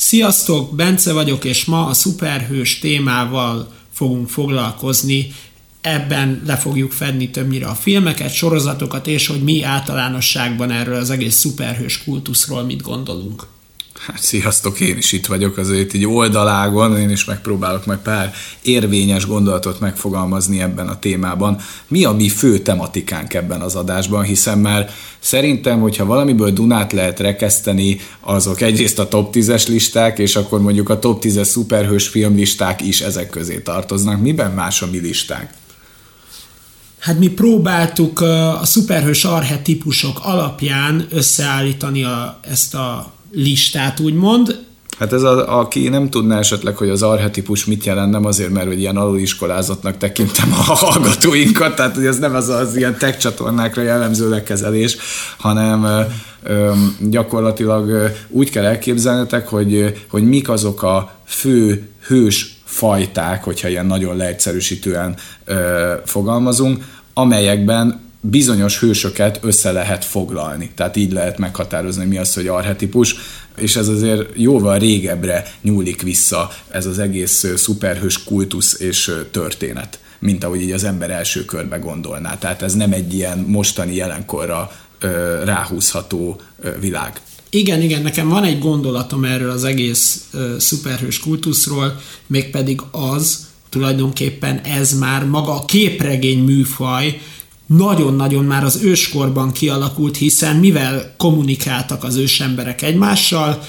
Sziasztok, Bence vagyok, és ma a szuperhős témával fogunk foglalkozni. Ebben le fogjuk fedni többnyire a filmeket, sorozatokat, és hogy mi általánosságban erről az egész szuperhős kultuszról mit gondolunk. Hát sziasztok, én is itt vagyok azért így oldalágon, én is megpróbálok majd pár érvényes gondolatot megfogalmazni ebben a témában. Mi a mi fő tematikánk ebben az adásban, hiszen már szerintem, hogyha valamiből Dunát lehet rekeszteni, azok egyrészt a top 10-es listák, és akkor mondjuk a top 10-es szuperhős filmlisták is ezek közé tartoznak. Miben más a mi listánk? Hát mi próbáltuk a szuperhős arhetipusok alapján összeállítani a, ezt a listát, úgymond. Hát ez a, aki nem tudná esetleg, hogy az arhetipus mit jelent, nem azért, mert hogy ilyen aluliskolázatnak tekintem a hallgatóinkat, tehát hogy ez nem az az ilyen tech csatornákra jellemző lekezelés, hanem ö, ö, gyakorlatilag úgy kell elképzelnetek, hogy, hogy mik azok a fő hős fajták, hogyha ilyen nagyon leegyszerűsítően ö, fogalmazunk, amelyekben bizonyos hősöket össze lehet foglalni. Tehát így lehet meghatározni, mi az, hogy arhetipus, és ez azért jóval régebbre nyúlik vissza ez az egész szuperhős kultusz és történet, mint ahogy így az ember első körbe gondolná. Tehát ez nem egy ilyen mostani jelenkorra ráhúzható világ. Igen, igen, nekem van egy gondolatom erről az egész szuperhős kultuszról, mégpedig az, tulajdonképpen ez már maga a képregény műfaj, nagyon-nagyon már az őskorban kialakult, hiszen mivel kommunikáltak az ősemberek egymással,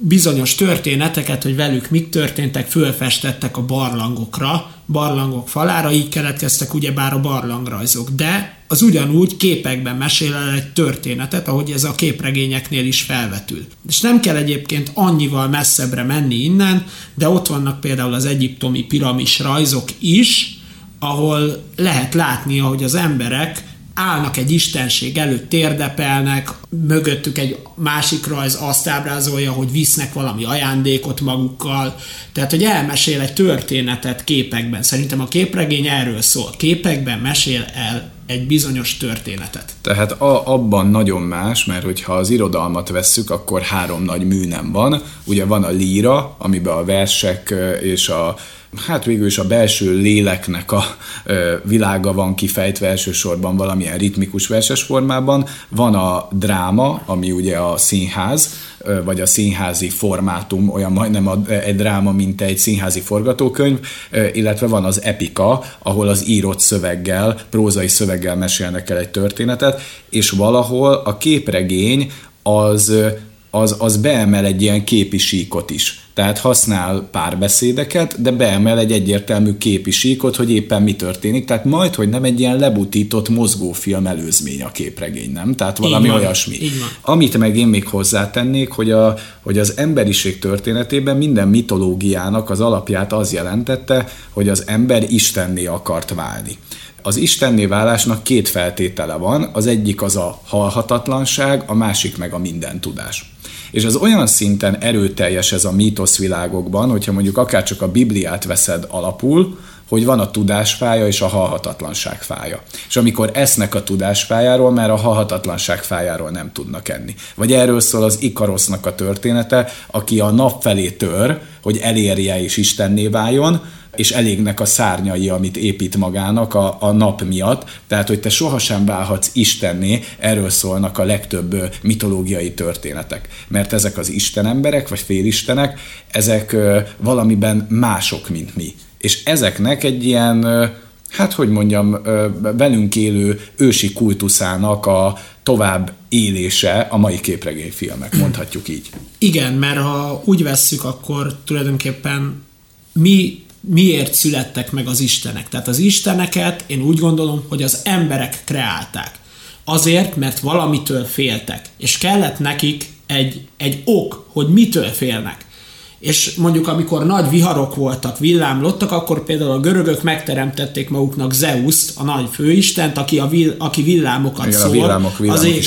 bizonyos történeteket, hogy velük mik történtek, fölfestettek a barlangokra, barlangok falára, így keletkeztek ugyebár a barlangrajzok. De az ugyanúgy képekben mesél el egy történetet, ahogy ez a képregényeknél is felvetül. És nem kell egyébként annyival messzebbre menni innen, de ott vannak például az egyiptomi piramis rajzok is, ahol lehet látni, hogy az emberek állnak egy istenség előtt, térdepelnek, mögöttük egy másik rajz azt ábrázolja, hogy visznek valami ajándékot magukkal, tehát hogy elmesél egy történetet képekben. Szerintem a képregény erről szól. Képekben mesél el egy bizonyos történetet. Tehát a, abban nagyon más, mert hogyha az irodalmat vesszük, akkor három nagy műnem van. Ugye van a líra, amiben a versek és a hát végül is a belső léleknek a világa van kifejtve elsősorban valamilyen ritmikus verses formában. Van a dráma, ami ugye a színház, vagy a színházi formátum, olyan majdnem a, egy dráma, mint egy színházi forgatókönyv, illetve van az epika, ahol az írott szöveggel, prózai szöveggel mesélnek el egy történetet, és valahol a képregény az az, az beemel egy ilyen képi síkot is. Tehát használ párbeszédeket, de beemel egy egyértelmű képi síkot, hogy éppen mi történik. Tehát majd, hogy nem egy ilyen lebutított mozgófilm előzmény a képregény, nem? Tehát valami így van, olyasmi. Így van. Amit meg én még hozzátennék, hogy, a, hogy az emberiség történetében minden mitológiának az alapját az jelentette, hogy az ember istenné akart válni. Az istenné válásnak két feltétele van, az egyik az a halhatatlanság, a másik meg a minden tudás. És az olyan szinten erőteljes ez a mítoszvilágokban, hogyha mondjuk akár csak a Bibliát veszed alapul, hogy van a tudásfája és a halhatatlanság fája. És amikor esznek a tudásfájáról, mert a halhatatlanság fájáról nem tudnak enni. Vagy erről szól az Ikarosznak a története, aki a nap felé tör, hogy elérje és Istenné váljon, és elégnek a szárnyai, amit épít magának a, a nap miatt, tehát hogy te sohasem válhatsz Istenné, erről szólnak a legtöbb mitológiai történetek. Mert ezek az istenemberek, vagy félistenek, ezek valamiben mások, mint mi. És ezeknek egy ilyen, hát hogy mondjam, velünk élő ősi kultuszának a tovább élése a mai képregényfilmek, mondhatjuk így. Igen, mert ha úgy vesszük, akkor tulajdonképpen mi miért születtek meg az istenek. Tehát az isteneket én úgy gondolom, hogy az emberek kreálták. Azért, mert valamitől féltek, és kellett nekik egy, egy ok, hogy mitől félnek. És mondjuk amikor nagy viharok voltak, villámlottak, akkor például a görögök megteremtették maguknak Zeuszt, a nagy főistent, aki, a vill, aki villámokat Igen, szól. a villámok, az ég,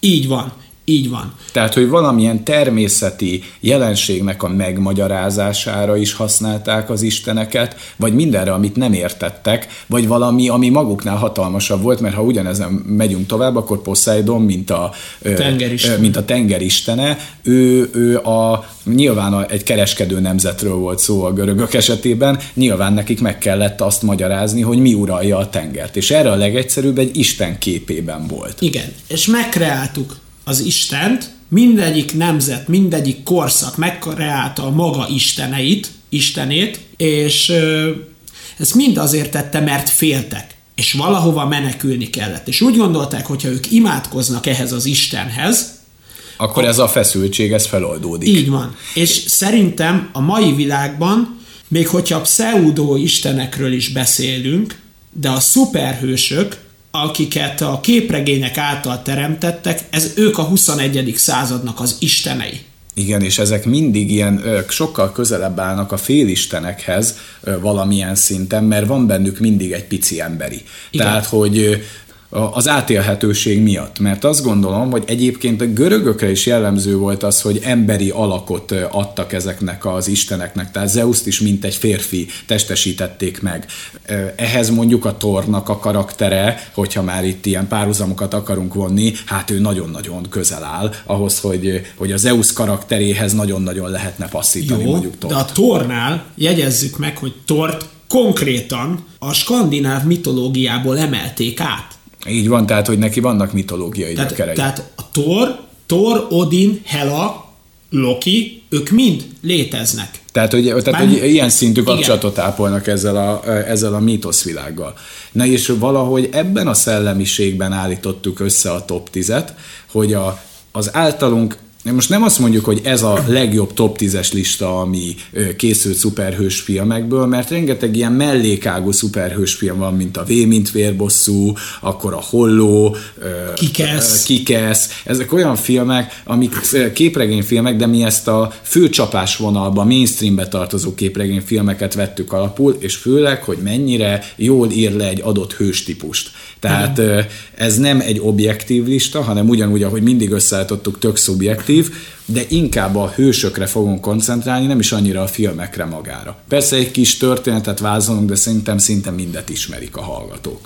Így van. Így van. Tehát, hogy valamilyen természeti jelenségnek a megmagyarázására is használták az isteneket, vagy mindenre, amit nem értettek, vagy valami, ami maguknál hatalmasabb volt, mert ha ugyanezen megyünk tovább, akkor Poseidon, mint a, tengeristene. mint a tengeristene, ő, ő a, nyilván egy kereskedő nemzetről volt szó a görögök esetében, nyilván nekik meg kellett azt magyarázni, hogy mi uralja a tengert. És erre a legegyszerűbb egy Isten képében volt. Igen, és megkreáltuk az Istent, mindegyik nemzet, mindegyik korszak megkreálta a maga isteneit, istenét, és ezt mind azért tette, mert féltek, és valahova menekülni kellett. És úgy gondolták, hogyha ők imádkoznak ehhez az Istenhez, akkor ez a feszültség, ez feloldódik. Így van. És szerintem a mai világban, még hogyha pseudo istenekről is beszélünk, de a szuperhősök, akiket a képregények által teremtettek, ez ők a 21. századnak az istenei. Igen, és ezek mindig ilyen sokkal közelebb állnak a félistenekhez valamilyen szinten, mert van bennük mindig egy pici emberi. Igen. Tehát, hogy az átélhetőség miatt. Mert azt gondolom, hogy egyébként a görögökre is jellemző volt az, hogy emberi alakot adtak ezeknek az isteneknek, tehát Zeuszt is mint egy férfi testesítették meg. Ehhez mondjuk a Tornak a karaktere, hogyha már itt ilyen párhuzamokat akarunk vonni, hát ő nagyon-nagyon közel áll ahhoz, hogy, hogy a Zeus karakteréhez nagyon-nagyon lehetne passzítani Jó, mondjuk Tort. de a Tornál jegyezzük meg, hogy Tort konkrétan a skandináv mitológiából emelték át. Így van, tehát, hogy neki vannak mitológiai tehát, gyökerei. Tehát a Thor, Thor, Odin, Hela, Loki, ők mind léteznek. Tehát, hogy, tehát, Bár, hogy ilyen szintű kapcsolatot igen. ápolnak ezzel a, ezzel a mítoszvilággal. Na és valahogy ebben a szellemiségben állítottuk össze a top 10-et, hogy a, az általunk most nem azt mondjuk, hogy ez a legjobb top 10-es lista, ami készült szuperhős filmekből, mert rengeteg ilyen mellékágú szuperhős film van, mint a V, mint vérbosszú, akkor a Holló, Kikesz. Kikesz. Ezek olyan filmek, amik képregényfilmek, de mi ezt a főcsapás vonalba, mainstreambe tartozó képregényfilmeket vettük alapul, és főleg, hogy mennyire jól ír le egy adott hőstípust. Tehát ez nem egy objektív lista, hanem ugyanúgy, ahogy mindig összeállítottuk, tök szubjektív, de inkább a hősökre fogunk koncentrálni, nem is annyira a filmekre magára. Persze egy kis történetet vázolunk, de szerintem szinte mindet ismerik a hallgatók.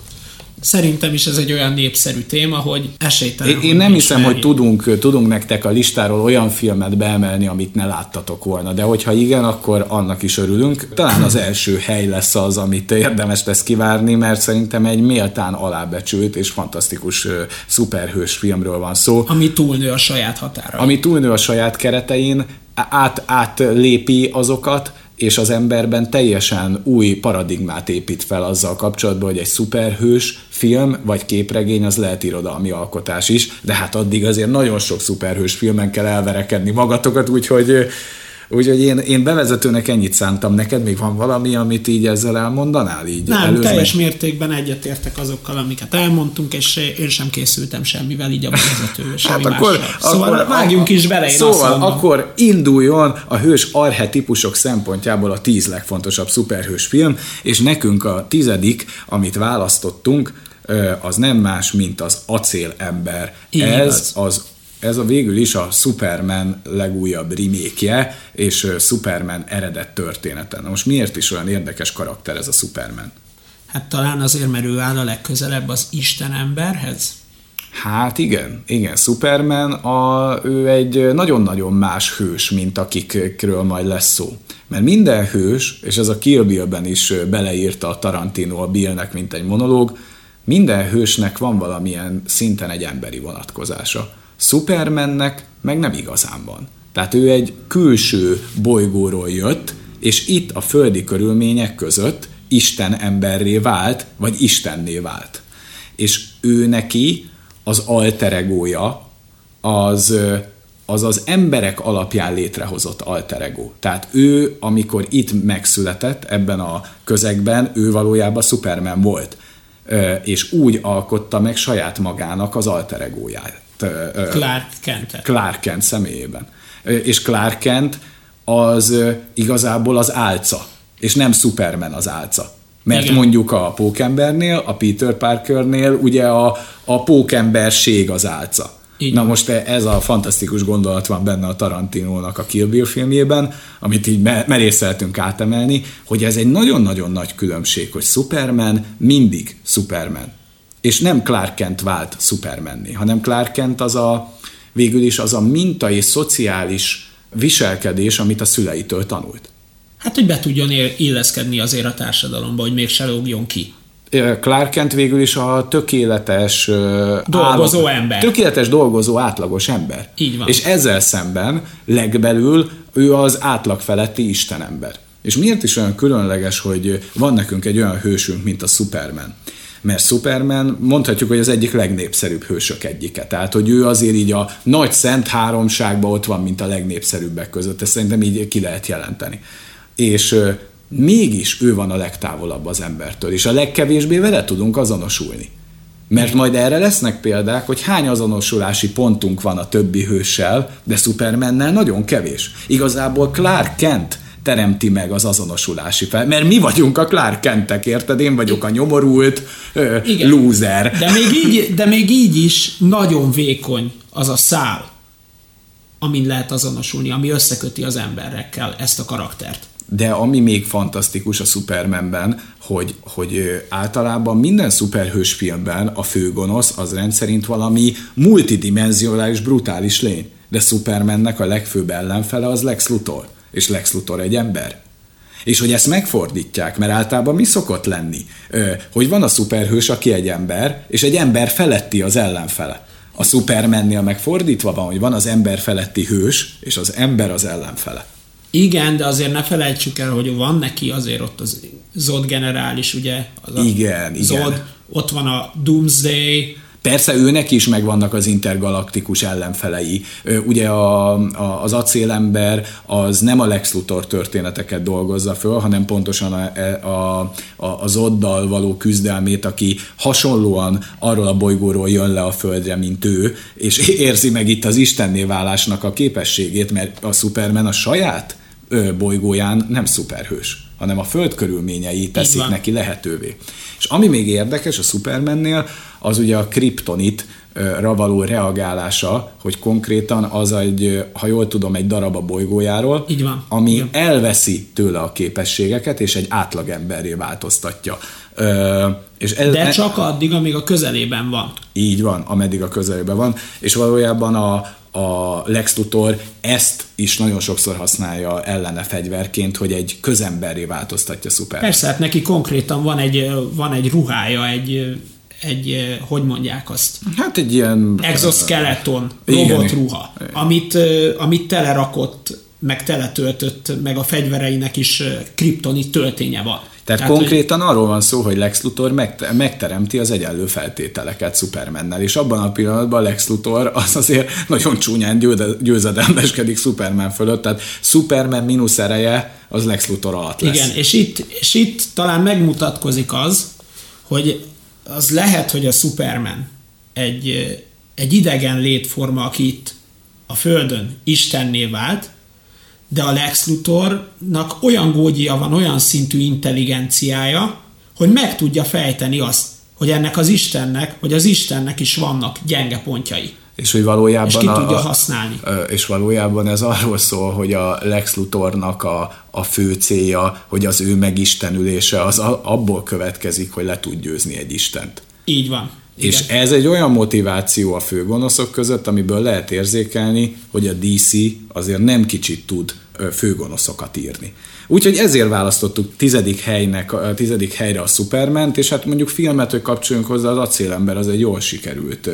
Szerintem is ez egy olyan népszerű téma, hogy esélytelen. Én, én nem hiszem, hogy tudunk, tudunk nektek a listáról olyan filmet beemelni, amit ne láttatok volna, de hogyha igen, akkor annak is örülünk. Talán az első hely lesz az, amit érdemes lesz kivárni, mert szerintem egy méltán alábecsült és fantasztikus szuperhős filmről van szó. Ami túlnő a saját határa. Ami túlnő a saját keretein, át, átlépi azokat, és az emberben teljesen új paradigmát épít fel azzal kapcsolatban, hogy egy szuperhős film vagy képregény az lehet irodalmi alkotás is, de hát addig azért nagyon sok szuperhős filmen kell elverekedni magatokat, úgyhogy Úgyhogy én, én bevezetőnek ennyit szántam neked, még van valami, amit így ezzel elmondanál? Így Nem, előzmény? teljes mértékben egyetértek azokkal, amiket elmondtunk, és én sem készültem semmivel így a bevezető, semmi hát akkor, Szóval akkor, vágjunk is bele, én Szóval akkor induljon a hős arhetipusok szempontjából a tíz legfontosabb szuperhős film, és nekünk a tizedik, amit választottunk, az nem más, mint az acélember. Így Ez az. az ez a végül is a Superman legújabb remékje, és Superman eredet története. Na most miért is olyan érdekes karakter ez a Superman? Hát talán azért, mert ő áll a legközelebb az Isten emberhez? Hát igen, igen, Superman, a, ő egy nagyon-nagyon más hős, mint akikről majd lesz szó. Mert minden hős, és ez a Kill Bill-ben is beleírta a Tarantino a Billnek, mint egy monológ, minden hősnek van valamilyen szinten egy emberi vonatkozása. Supermannek meg nem igazán van. Tehát ő egy külső bolygóról jött, és itt a földi körülmények között Isten emberré vált, vagy Istenné vált. És ő neki az alteregója az, az az emberek alapján létrehozott alteregó. Tehát ő, amikor itt megszületett ebben a közegben, ő valójában Superman volt. És úgy alkotta meg saját magának az alteregóját. Clark Kent. Clark Kent személyében. És Clark Kent az igazából az álca, és nem Superman az álca. Mert Igen. mondjuk a Pókembernél, a Peter Parkernél ugye a, a pókemberség az álca. Így. Na most ez a fantasztikus gondolat van benne a Tarantinónak a Kill Bill filmjében, amit így merészeltünk átemelni, hogy ez egy nagyon-nagyon nagy különbség, hogy Superman mindig Superman. És nem Clark Kent vált Supermanni, hanem Clark Kent az a, végül is az a minta és szociális viselkedés, amit a szüleitől tanult. Hát, hogy be tudjon illeszkedni azért a társadalomba, hogy még se lógjon ki. Clark Kent végül is a tökéletes dolgozó állat, ember. Tökéletes dolgozó átlagos ember. Így van. És ezzel szemben legbelül ő az átlag feletti istenember. És miért is olyan különleges, hogy van nekünk egy olyan hősünk, mint a Superman? Mert Superman mondhatjuk, hogy az egyik legnépszerűbb hősök egyike. Tehát, hogy ő azért így a nagy szent háromságban ott van, mint a legnépszerűbbek között. Ezt szerintem így ki lehet jelenteni. És mégis ő van a legtávolabb az embertől, és a legkevésbé vele tudunk azonosulni. Mert majd erre lesznek példák, hogy hány azonosulási pontunk van a többi hőssel, de Supermannel nagyon kevés. Igazából Clark Kent teremti meg az azonosulási fel, mert mi vagyunk a Clark Kentek, érted? Én vagyok a nyomorult ö, Igen. loser. De még, így, de még így is nagyon vékony az a szál, amin lehet azonosulni, ami összeköti az emberekkel ezt a karaktert. De ami még fantasztikus a Supermanben, hogy, hogy általában minden szuperhős filmben a főgonosz az rendszerint valami multidimensionális, brutális lény. De Supermannek a legfőbb ellenfele az Lex Luthor. És Lex Luthor egy ember. És hogy ezt megfordítják, mert általában mi szokott lenni? Ö, hogy van a szuperhős, aki egy ember, és egy ember feletti az ellenfele. A Supermannél megfordítva van, hogy van az ember feletti hős, és az ember az ellenfele. Igen, de azért ne felejtsük el, hogy van neki azért ott az Zod generális, ugye? Az a igen, Zod, igen. ott van a Doomsday, Persze őnek is megvannak az intergalaktikus ellenfelei. Ugye a, a, az acélember az nem a Lex Luthor történeteket dolgozza föl, hanem pontosan a, a, a, az oddal való küzdelmét, aki hasonlóan arról a bolygóról jön le a földre, mint ő, és érzi meg itt az istenné válásnak a képességét, mert a Superman a saját bolygóján nem szuperhős, hanem a föld körülményei teszik neki lehetővé. És ami még érdekes a Supermannél, az ugye a kriptonit való reagálása, hogy konkrétan az egy, ha jól tudom, egy darab a bolygójáról, Így van. ami Igen. elveszi tőle a képességeket, és egy átlagemberré változtatja. Ö, és ez, De csak addig, amíg a közelében van. Így van, ameddig a közelében van, és valójában a, a Lex Luthor ezt is nagyon sokszor használja ellene fegyverként, hogy egy közemberré változtatja szuper. Persze, hát neki konkrétan van egy, van egy ruhája, egy egy, hogy mondják azt? Hát egy ilyen... Exoskeleton, robotruha, amit, amit telerakott, meg teletöltött, meg a fegyvereinek is kriptoni tölténye van. Tehát, Tehát konkrétan hogy... arról van szó, hogy Lex Luthor megteremti az egyenlő feltételeket Supermannel, és abban a pillanatban Lex Luthor az azért nagyon csúnyán győzedelmeskedik Superman fölött, tehát Superman mínusz ereje az Lex Luthor alatt lesz. Igen, és itt, és itt talán megmutatkozik az, hogy az lehet, hogy a Superman egy, egy idegen létforma, aki itt a Földön Istenné vált, de a Lex Luthornak olyan gógyia van, olyan szintű intelligenciája, hogy meg tudja fejteni azt, hogy ennek az Istennek, hogy az Istennek is vannak gyenge pontjai. És hogy valójában és ki a, tudja használni. A, és valójában ez arról szól, hogy a Lex Luthornak a, a fő célja, hogy az ő megistenülése az abból következik, hogy le tud győzni egy Istent. Így van. Igen. És ez egy olyan motiváció a főgonoszok között, amiből lehet érzékelni, hogy a DC azért nem kicsit tud főgonoszokat írni. Úgyhogy ezért választottuk tizedik, helynek, a tizedik helyre a Superman-t, és hát mondjuk filmet, hogy kapcsoljunk hozzá, az Acélember az egy jól sikerült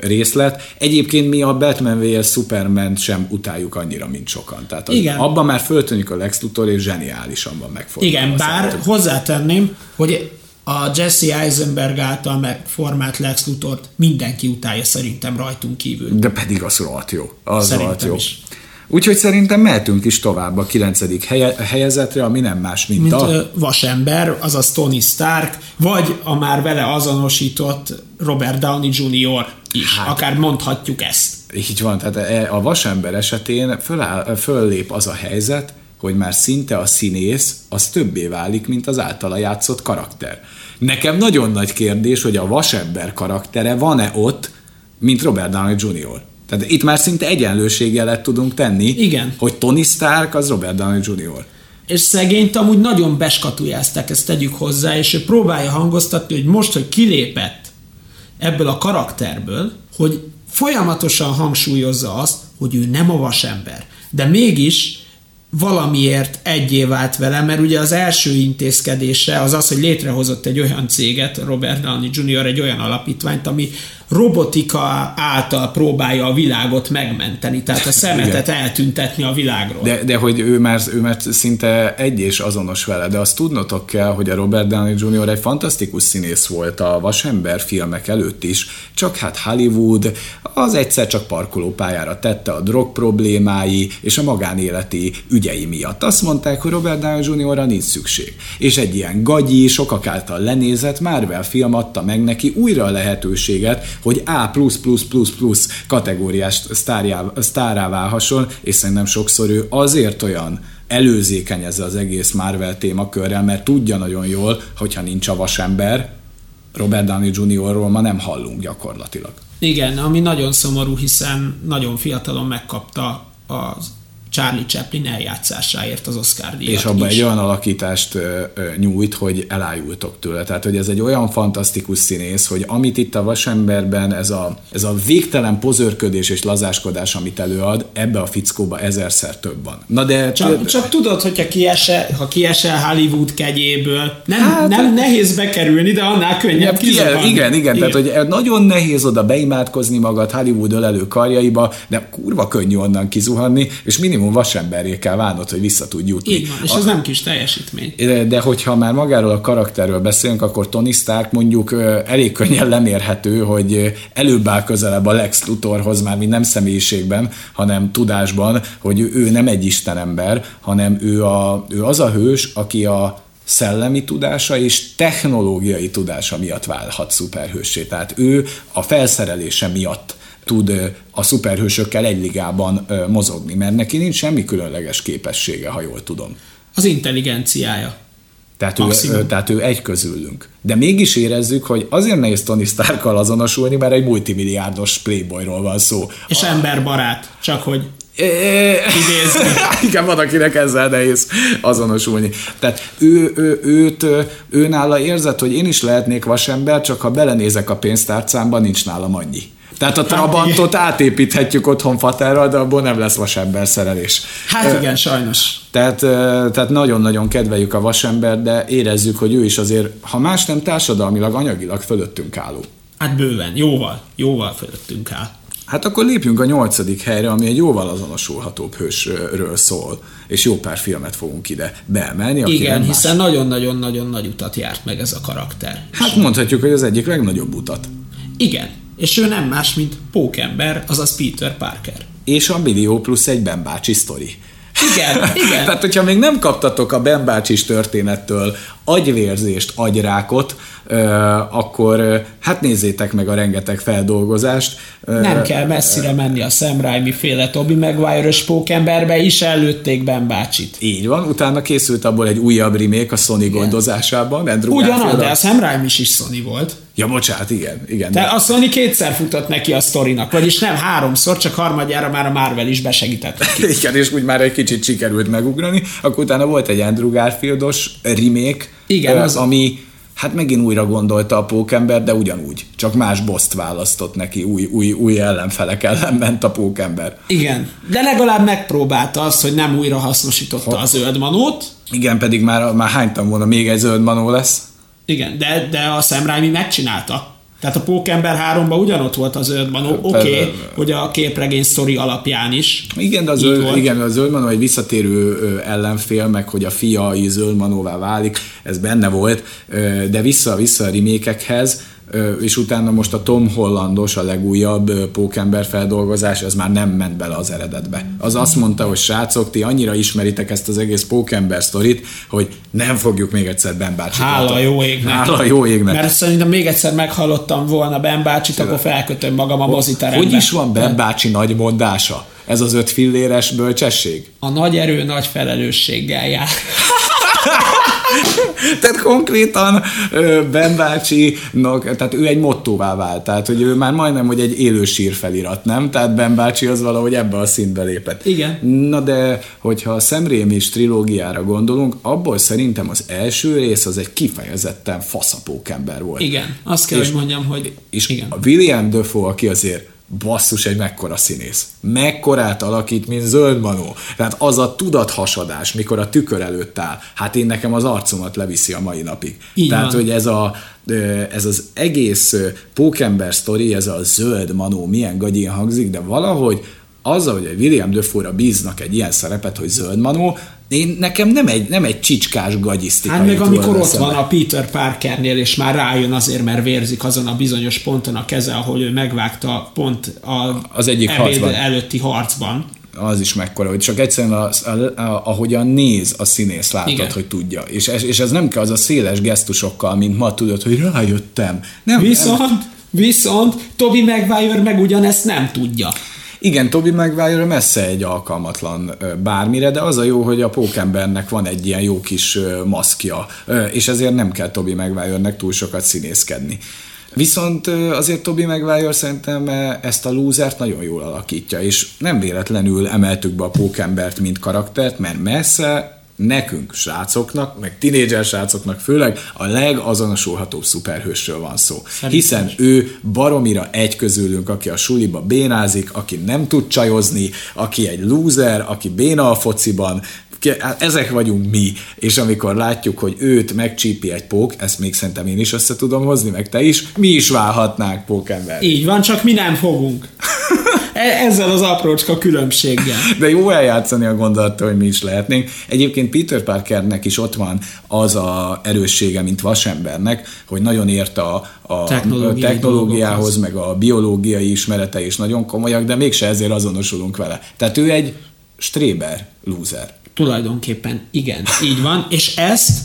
részlet. Egyébként mi a Batman vs. Superman sem utáljuk annyira, mint sokan. Tehát az, Igen. abban már föltűnik a Lex Luthor, és zseniálisan van megfordulva. Igen, bár hozzátenném, hogy a Jesse Eisenberg által megformált Lex Luthort mindenki utálja szerintem rajtunk kívül. De pedig az rohadt jó. Az rohadt jó. Is. Úgyhogy szerintem mehetünk is tovább a 9. Helye, helyezetre, ami nem más, mint, mint a... vasember, azaz Tony Stark, vagy a már vele azonosított Robert Downey Jr. is. Hát, Akár mondhatjuk ezt. Így van, tehát e, a vasember esetén föláll, föllép az a helyzet, hogy már szinte a színész az többé válik, mint az általa játszott karakter. Nekem nagyon nagy kérdés, hogy a vasember karaktere van-e ott, mint Robert Downey Jr. Tehát itt már szinte egyenlőségjelet tudunk tenni, Igen. hogy Tony Stark az Robert Downey Jr. És szegényt amúgy nagyon beskatujázták, ezt tegyük hozzá, és ő próbálja hangoztatni, hogy most, hogy kilépett ebből a karakterből, hogy folyamatosan hangsúlyozza azt, hogy ő nem a vasember. De mégis valamiért egyé vált vele, mert ugye az első intézkedése az az, hogy létrehozott egy olyan céget, Robert Downey Jr. egy olyan alapítványt, ami robotika által próbálja a világot megmenteni, tehát a szemetet Igen. eltüntetni a világról. De, de hogy ő már, ő már szinte egy és azonos vele, de azt tudnotok kell, hogy a Robert Downey Jr. egy fantasztikus színész volt a Vasember filmek előtt is, csak hát Hollywood az egyszer csak parkolópályára tette a drog problémái és a magánéleti ügyei miatt. Azt mondták, hogy Robert Downey Jr. nincs szükség. És egy ilyen gagyi, sokak által lenézett Marvel film adta meg neki újra a lehetőséget, hogy A+++ kategóriás sztárjá, sztárá válhasson, és szerintem sokszor ő azért olyan előzékeny ez az egész Marvel témakörrel, mert tudja nagyon jól, hogyha nincs a vasember, Robert Downey Jr.-ról ma nem hallunk gyakorlatilag. Igen, ami nagyon szomorú, hiszen nagyon fiatalon megkapta az Charlie Chaplin eljátszásáért az Oscar díjat És abban egy olyan alakítást ö, ö, nyújt, hogy elájultok tőle. Tehát, hogy ez egy olyan fantasztikus színész, hogy amit itt a Vasemberben, ez a, ez a végtelen pozörködés és lazáskodás, amit előad, ebbe a fickóba ezerszer több van. Na de... Csak, csak tudod, hogyha kiesel, ha kiesel Hollywood kegyéből, nem, hát, nem nehéz bekerülni, de annál könnyebb igen, igen, igen, tehát hogy nagyon nehéz oda beimádkozni magad Hollywood ölelő karjaiba, de kurva könnyű onnan kizuhanni, és minimum minimum vasemberé kell válnod, hogy vissza tud jutni. Így van, és a, ez nem kis teljesítmény. De, de hogyha már magáról a karakterről beszélünk, akkor Tony Stark mondjuk elég könnyen lemérhető, hogy előbb áll közelebb a Lex Luthorhoz, már mint nem személyiségben, hanem tudásban, hogy ő nem egy istenember, hanem ő, a, ő az a hős, aki a szellemi tudása és technológiai tudása miatt válhat szuperhőssé. Tehát ő a felszerelése miatt tud a szuperhősökkel egy ligában mozogni, mert neki nincs semmi különleges képessége, ha jól tudom. Az intelligenciája. Tehát ő, tehát ő egy közülünk. De mégis érezzük, hogy azért nehéz Tony stark azonosulni, mert egy multimilliárdos playboyról van szó. És emberbarát, csak hogy idézni. Igen, van, akinek ezzel nehéz azonosulni. Tehát ő, ő, őt, ő nála érzett, hogy én is lehetnék vasember, csak ha belenézek a pénztárcámba, nincs nálam annyi. Tehát a hát Trabantot hát, átépíthetjük otthon Faterral, de abból nem lesz vasember szerelés. Hát igen, sajnos. Tehát, tehát nagyon-nagyon kedveljük a vasember, de érezzük, hogy ő is azért, ha más nem társadalmilag, anyagilag fölöttünk álló. Hát bőven, jóval, jóval fölöttünk áll. Hát akkor lépjünk a nyolcadik helyre, ami egy jóval azonosulhatóbb hősről szól, és jó pár filmet fogunk ide beemelni. Aki Igen, hiszen nagyon-nagyon-nagyon nagy utat járt meg ez a karakter. Hát mondhatjuk, hogy az egyik legnagyobb utat. Igen, és ő nem más, mint Pókember, azaz Peter Parker. És a millió plusz egy Ben bácsi sztori. Igen, igen. Tehát, hogyha még nem kaptatok a Ben bácsis történettől agyvérzést, agyrákot, akkor hát nézzétek meg a rengeteg feldolgozást. Nem kell messzire menni a Sam Raimi féle Toby Maguire-ös pókemberbe, is előtték Ben bácsit. Így van, utána készült abból egy újabb remake a Sony igen. gondozásában. Andrew Ugyanaz, de a Sam Raimi is Sony volt. Ja, bocsánat, igen. igen de, de a Sony kétszer futott neki a sztorinak, vagyis nem háromszor, csak harmadjára már a Marvel is besegített. igen, és úgy már egy kicsit sikerült megugrani. Akkor utána volt egy Andrew Garfieldos remake, igen, az... ami hát megint újra gondolta a pókember, de ugyanúgy. Csak más boszt választott neki, új, új, új ellenfelek ellen ment a pókember. Igen, de legalább megpróbálta azt, hogy nem újra hasznosította ha. a zöld manót. Igen, pedig már, már hánytam volna, még egy zöld manó lesz. Igen, de, de a Sam Raimi megcsinálta. Tehát a Pókember 3-ban ugyanott volt az zöldmanó, oké, okay, hogy a képregény sztori alapján is. Igen, de a zöld, igen, a zöldmanó egy visszatérő ellenfél, meg hogy a fia zöldmanóvá válik, ez benne volt, de vissza-vissza a remékekhez, és utána most a Tom Hollandos, a legújabb pókember feldolgozás, ez már nem ment bele az eredetbe. Az azt mondta, hogy srácok, ti annyira ismeritek ezt az egész pókember sztorit, hogy nem fogjuk még egyszer Ben bácsit. Hála jó égnek. Hála jó égnek. Mert szerintem még egyszer meghallottam volna Ben bácsit, akkor felkötöm magam a moziterembe. Hogy is van Ben bácsi nagy mondása? Ez az öt filléres bölcsesség? A nagy erő nagy felelősséggel jár. tehát konkrétan Ben bácsinak, tehát ő egy mottóvá vált, tehát hogy ő már majdnem, hogy egy élő sírfelirat, nem? Tehát Ben bácsi az valahogy ebbe a szintbe lépett. Igen. Na de, hogyha a Szemrémis trilógiára gondolunk, abból szerintem az első rész az egy kifejezetten faszapókember volt. Igen, azt kell, és, hogy mondjam, hogy és igen. a William Dafoe, aki azért basszus, egy mekkora színész. Mekkorát alakít, mint zöld manó. Tehát az a tudathasadás, mikor a tükör előtt áll, hát én nekem az arcomat leviszi a mai napig. Így Tehát, van. hogy ez, a, ez az egész pókember sztori, ez a zöld manó milyen gagyin hangzik, de valahogy azzal, hogy egy William Dafoe-ra bíznak egy ilyen szerepet, hogy zöld manó, én, nekem nem egy, nem egy csicskás gagyisztika. Hát meg amikor ott van a Peter Parkernél, és már rájön azért, mert vérzik azon a bizonyos ponton a keze, ahol ő megvágta pont a Az egyik harcban. előtti harcban. az is mekkora, hogy csak egyszerűen a, a, a, ahogyan néz a színész, látod, Igen. hogy tudja. És, és ez nem kell az a széles gesztusokkal, mint ma tudod, hogy rájöttem. Nem, Viszont, viszont Toby Maguire meg ugyanezt nem tudja. Igen, Toby Maguire messze egy alkalmatlan bármire, de az a jó, hogy a pókembernek van egy ilyen jó kis maszkja, és ezért nem kell Toby Maguire-nek túl sokat színészkedni. Viszont azért Toby Maguire szerintem ezt a lúzert nagyon jól alakítja, és nem véletlenül emeltük be a pókembert, mint karaktert, mert messze nekünk, srácoknak, meg tinédzser srácoknak főleg a legazonosulhatóbb szuperhősről van szó. Szerintem Hiszen ő baromira egy közülünk, aki a suliba bénázik, aki nem tud csajozni, aki egy loser, aki béna a fociban, ezek vagyunk mi, és amikor látjuk, hogy őt megcsípi egy pók, ezt még szerintem én is össze tudom hozni, meg te is, mi is válhatnánk pókember. Így van, csak mi nem fogunk. E- Ezzel az aprócska különbséggel. De jó eljátszani a gondolattal, hogy mi is lehetnénk. Egyébként Peter Parkernek is ott van az a erőssége, mint vasembernek, hogy nagyon ért a, a Technológiai technológiához, dolgokhoz. meg a biológiai ismerete is nagyon komolyak, de mégse ezért azonosulunk vele. Tehát ő egy stréber, loser. Tulajdonképpen igen, így van, és ezt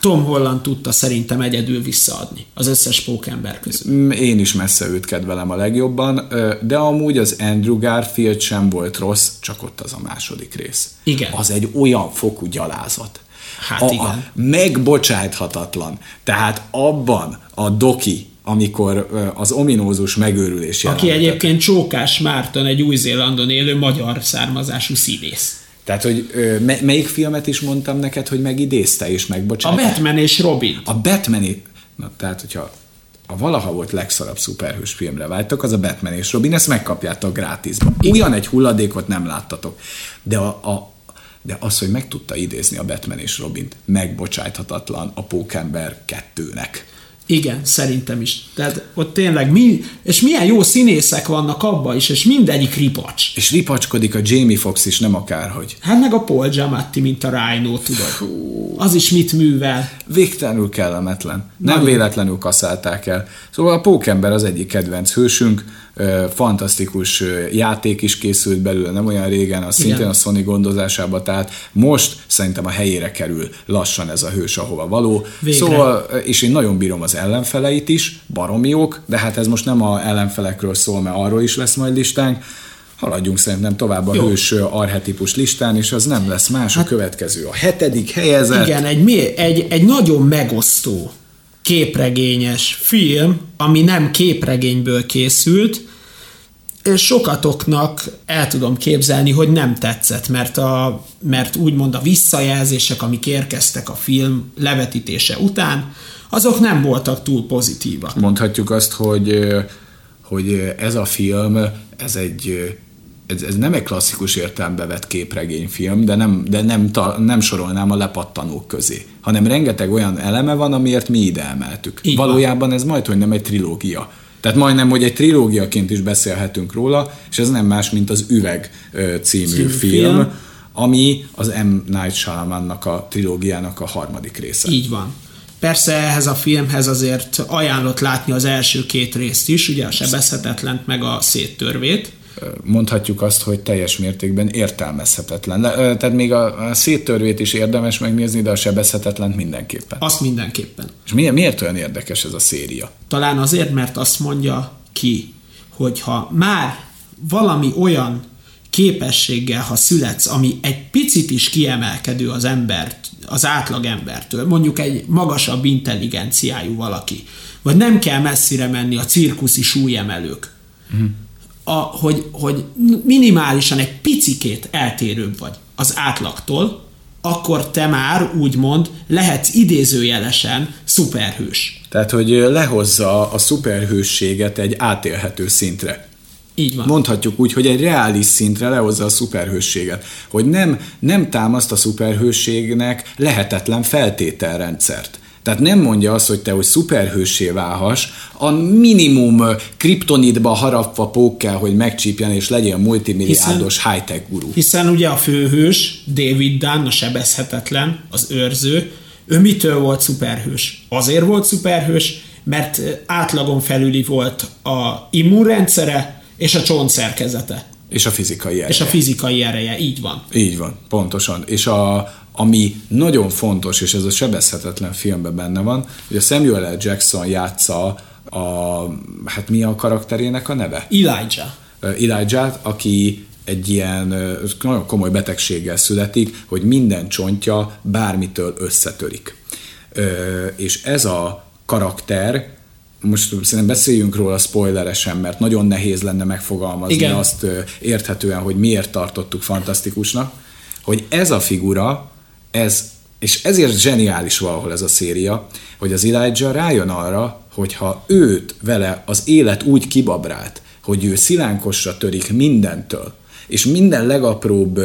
Tom Holland tudta szerintem egyedül visszaadni az összes pókember közül. Mm, Én is messze őt kedvelem a legjobban, de amúgy az Andrew Garfield sem volt rossz, csak ott az a második rész. Igen. Az egy olyan fokú gyalázat. Hát a, igen. A megbocsáthatatlan. Tehát abban a doki, amikor az ominózus megőrülés Aki jelenetet- egyébként Csókás Márton, egy Új-Zélandon élő magyar származású színész. Tehát, hogy me- melyik filmet is mondtam neked, hogy megidézte és A megbocsátott? Batman és Robin. A batman Na, tehát, hogyha a valaha volt legszarabb szuperhős filmre vágytok, az a Batman és Robin, ezt megkapjátok grátisban. Olyan egy hulladékot nem láttatok. De, a, a, de az, hogy meg tudta idézni a Batman és Robint, megbocsájthatatlan a Pókember kettőnek. Igen, szerintem is. Tehát ott tényleg mi, és milyen jó színészek vannak abba is, és mindegyik ripacs. És ripacskodik a Jamie Fox is, nem akárhogy. Hát meg a Paul Giamatti, mint a Rhino, tudod. Az is mit művel. Végtelenül kellemetlen. Nem Nagyon. véletlenül kaszálták el. Szóval a Pókember az egyik kedvenc hősünk, fantasztikus játék is készült belőle, nem olyan régen, az Igen. szintén a Sony gondozásába, tehát most szerintem a helyére kerül lassan ez a hős, ahova való. Végre. Szóval, és én nagyon bírom az ellenfeleit is, baromi jók, de hát ez most nem a ellenfelekről szól, mert arról is lesz majd listánk, Haladjunk szerintem tovább a Jó. hős arhetipus listán, és az nem lesz más, a következő. A hetedik helyezett. Igen, egy, egy, egy nagyon megosztó képregényes film, ami nem képregényből készült, és sokatoknak el tudom képzelni, hogy nem tetszett, mert, a, mert úgymond a visszajelzések, amik érkeztek a film levetítése után, azok nem voltak túl pozitívak. mondhatjuk azt, hogy, hogy ez a film, ez egy ez, ez nem egy klasszikus értelembe vett képregényfilm, de nem, de nem, ta, nem sorolnám a lepattanók közé, hanem rengeteg olyan eleme van, amiért mi ide emeltük. Így van. Valójában ez majd, hogy nem egy trilógia. Tehát majdnem, hogy egy trilógiaként is beszélhetünk róla, és ez nem más, mint az Üveg Című film, film. ami az M. Night Shyamalannak a trilógiának a harmadik része. Így van. Persze ehhez a filmhez azért ajánlott látni az első két részt is, ugye a sebezhetetlent meg a széttörvét. Mondhatjuk azt, hogy teljes mértékben értelmezhetetlen. Tehát még a, a széttörvét is érdemes megnézni, de a sebezhetetlen mindenképpen. Azt mindenképpen. És miért, miért olyan érdekes ez a széria? Talán azért, mert azt mondja ki, hogy ha már valami olyan képességgel, ha születsz, ami egy picit is kiemelkedő az embert, az átlag embertől, mondjuk egy magasabb intelligenciájú valaki, vagy nem kell messzire menni a cirkuszi súlyemelők, mm. A, hogy, hogy minimálisan egy picikét eltérőbb vagy az átlagtól, akkor te már úgymond lehetsz idézőjelesen szuperhős. Tehát, hogy lehozza a szuperhősséget egy átélhető szintre. Így van. Mondhatjuk úgy, hogy egy reális szintre lehozza a szuperhősséget. Hogy nem, nem támaszt a szuperhősségnek lehetetlen feltételrendszert. Tehát nem mondja azt, hogy te, hogy szuperhősé válhass, a minimum kriptonitba harapva pókkel, hogy megcsípjen és legyen multimilliárdos high-tech guru. Hiszen ugye a főhős, David Dunn, a sebezhetetlen, az őrző, ő mitől volt szuperhős? Azért volt szuperhős, mert átlagon felüli volt a immunrendszere és a csontszerkezete. És a fizikai ereje. És a fizikai ereje, így van. Így van, pontosan. És a, ami nagyon fontos, és ez a sebezhetetlen filmben benne van, hogy a Samuel L. Jackson játsza a, hát mi a karakterének a neve? Elijah. Elijah, aki egy ilyen nagyon komoly betegséggel születik, hogy minden csontja bármitől összetörik. És ez a karakter, most szerintem beszéljünk róla spoileresen, mert nagyon nehéz lenne megfogalmazni Igen. azt érthetően, hogy miért tartottuk fantasztikusnak, hogy ez a figura ez, és ezért zseniális valahol ez a széria, hogy az Elijah rájön arra, hogy ha őt vele az élet úgy kibabrált, hogy ő szilánkosra törik mindentől, és minden legapróbb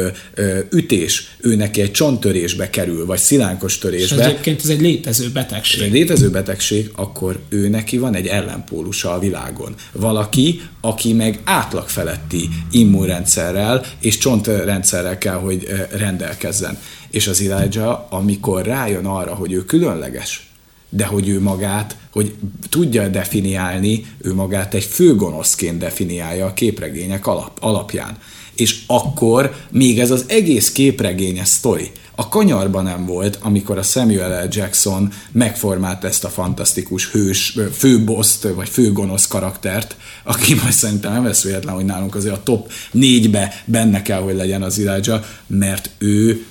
ütés ő neki egy csonttörésbe kerül, vagy szilánkos törésbe. És egyébként ez egy létező betegség. Ez egy létező betegség, akkor ő neki van egy ellenpólusa a világon. Valaki, aki meg átlag feletti immunrendszerrel és csontrendszerrel kell, hogy rendelkezzen. És az Elijah, amikor rájön arra, hogy ő különleges, de hogy ő magát, hogy tudja definiálni, ő magát egy főgonoszként definiálja a képregények alap, alapján és akkor még ez az egész képregényes sztori a kanyarban nem volt, amikor a Samuel L. Jackson megformált ezt a fantasztikus hős, főboszt, vagy főgonosz karaktert, aki majd szerintem nem lesz véletlen, hogy nálunk azért a top négybe benne kell, hogy legyen az Elijah, mert ő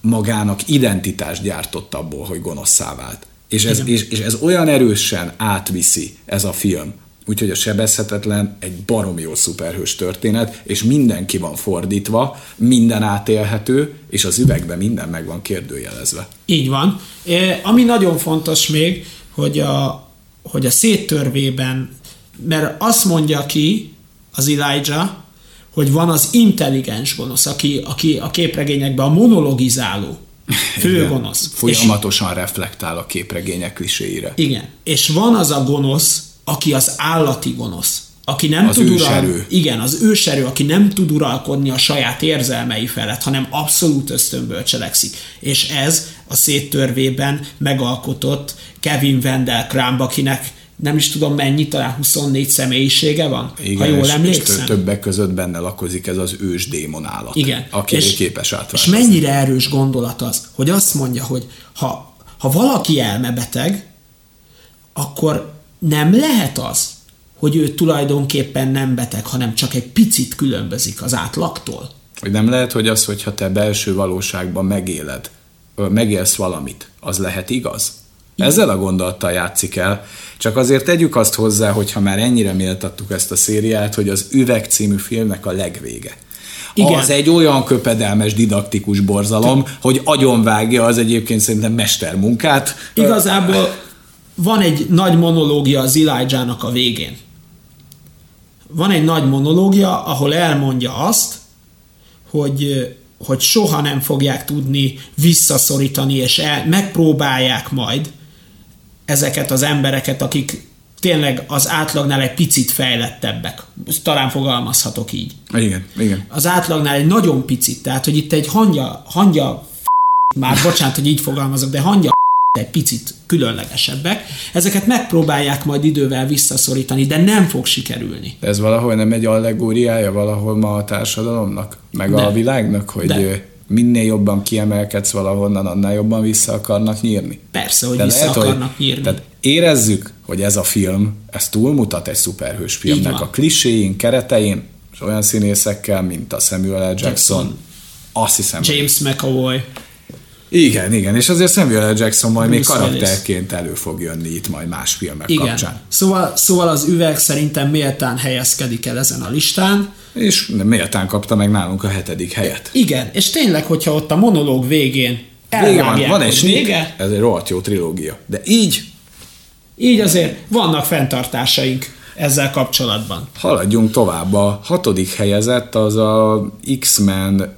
magának identitást gyártott abból, hogy gonoszszá vált. És ez, és, és ez olyan erősen átviszi ez a film Úgyhogy a sebezhetetlen egy barom jó szuperhős történet, és mindenki van fordítva, minden átélhető, és az üvegben minden meg van kérdőjelezve. Így van. Ami nagyon fontos még, hogy a, hogy a széttörvében, mert azt mondja ki az Elijah, hogy van az intelligens gonosz, aki, aki a képregényekben a monologizáló főgonosz. Folyamatosan és, reflektál a képregények kliséire. Igen. És van az a gonosz, aki az állati gonosz, aki nem az tud őserő. igen, az őserő, aki nem tud uralkodni a saját érzelmei felett, hanem abszolút ösztönből cselekszik. És ez a széttörvében megalkotott Kevin Wendell Crumb, akinek nem is tudom mennyi, talán 24 személyisége van, Igen, ha jól és, emlékszem. És többek között benne lakozik ez az ős démon állat, Igen. aki és, képes átváltozni. És mennyire erős gondolat az, hogy azt mondja, hogy ha, ha valaki elmebeteg, akkor nem lehet az, hogy ő tulajdonképpen nem beteg, hanem csak egy picit különbözik az átlagtól? Hogy nem lehet, hogy az, hogyha te belső valóságban megéled, megélsz valamit, az lehet igaz? Igen. Ezzel a gondolattal játszik el. Csak azért tegyük azt hozzá, hogyha már ennyire méltattuk ezt a szériát, hogy az Üveg című filmnek a legvége. Igen. Az egy olyan köpedelmes, didaktikus borzalom, Te... hogy agyonvágja az egyébként szerintem mestermunkát. Igazából van egy nagy monológia az Elijah-nak a végén. Van egy nagy monológia, ahol elmondja azt, hogy, hogy soha nem fogják tudni visszaszorítani, és el, megpróbálják majd ezeket az embereket, akik tényleg az átlagnál egy picit fejlettebbek. Talán fogalmazhatok így. Igen, igen. Az átlagnál egy nagyon picit, tehát hogy itt egy hangya, hangya már bocsánat, hogy így fogalmazok, de hangya egy picit különlegesebbek. Ezeket megpróbálják majd idővel visszaszorítani, de nem fog sikerülni. Ez valahol nem egy allegóriája valahol ma a társadalomnak, meg de. a világnak, hogy de. minél jobban kiemelkedsz valahonnan, annál jobban vissza akarnak nyírni. Persze, hogy de vissza lehet, akarnak hogy, nyírni. Tehát érezzük, hogy ez a film, ez túlmutat egy szuperhős filmnek a kliséin, keretein, és olyan színészekkel, mint a Samuel L. Jackson, Jackson. azt hiszem, James McAvoy. Igen, igen, és azért Samuel L. Jackson majd még Bruce Willis. karakterként elő fog jönni itt majd más filmek Igen. kapcsán. Szóval, szóval az üveg szerintem méltán helyezkedik el ezen a listán. És méltán kapta meg nálunk a hetedik helyet. Igen, és tényleg, hogyha ott a monológ végén Vége van, van egy vége, ez egy rohadt jó trilógia. De így így azért vannak fenntartásaink ezzel kapcsolatban. haladjunk tovább. A hatodik helyezett az a X-Men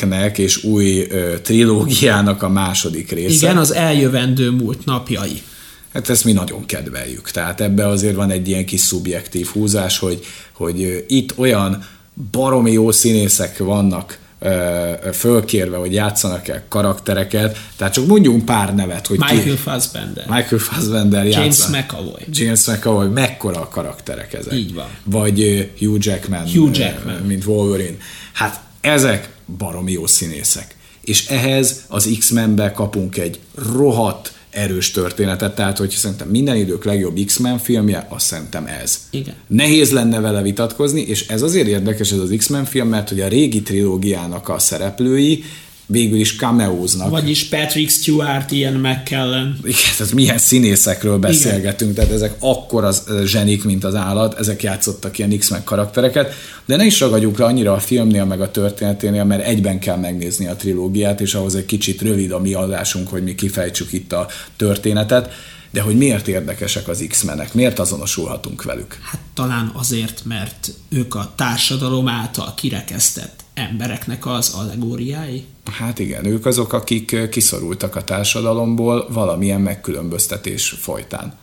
remake és új ö, trilógiának a második része. Igen, az eljövendő múlt napjai. Hát ezt mi nagyon kedveljük. Tehát ebbe azért van egy ilyen kis szubjektív húzás, hogy, hogy itt olyan baromi jó színészek vannak fölkérve, hogy játszanak el karaktereket, tehát csak mondjunk pár nevet, hogy Michael ki... Fassbender, Michael Fassbender James játsza. McAvoy. James McAvoy, mekkora a karakterek ezek. Így van. Vagy Hugh Jackman, Hugh Jackman. mint Wolverine. Hát ezek baromi jó színészek. És ehhez az X-Menbe kapunk egy rohadt erős történetet, tehát hogy szerintem minden idők legjobb X-Men filmje, azt szerintem ez. Igen. Nehéz lenne vele vitatkozni, és ez azért érdekes ez az X-Men film, mert hogy a régi trilógiának a szereplői végül is cameóznak. Vagyis Patrick Stewart, Ian McKellen. Igen, tehát milyen színészekről beszélgetünk, tehát ezek akkor az zsenik, mint az állat, ezek játszottak ilyen X-Men karaktereket, de ne is ragadjuk le annyira a filmnél, meg a történeténél, mert egyben kell megnézni a trilógiát, és ahhoz egy kicsit rövid a mi adásunk, hogy mi kifejtsük itt a történetet, de hogy miért érdekesek az X-menek, miért azonosulhatunk velük. Hát talán azért, mert ők a társadalom által kirekesztett embereknek az allegóriái. Hát igen, ők azok, akik kiszorultak a társadalomból valamilyen megkülönböztetés folytán.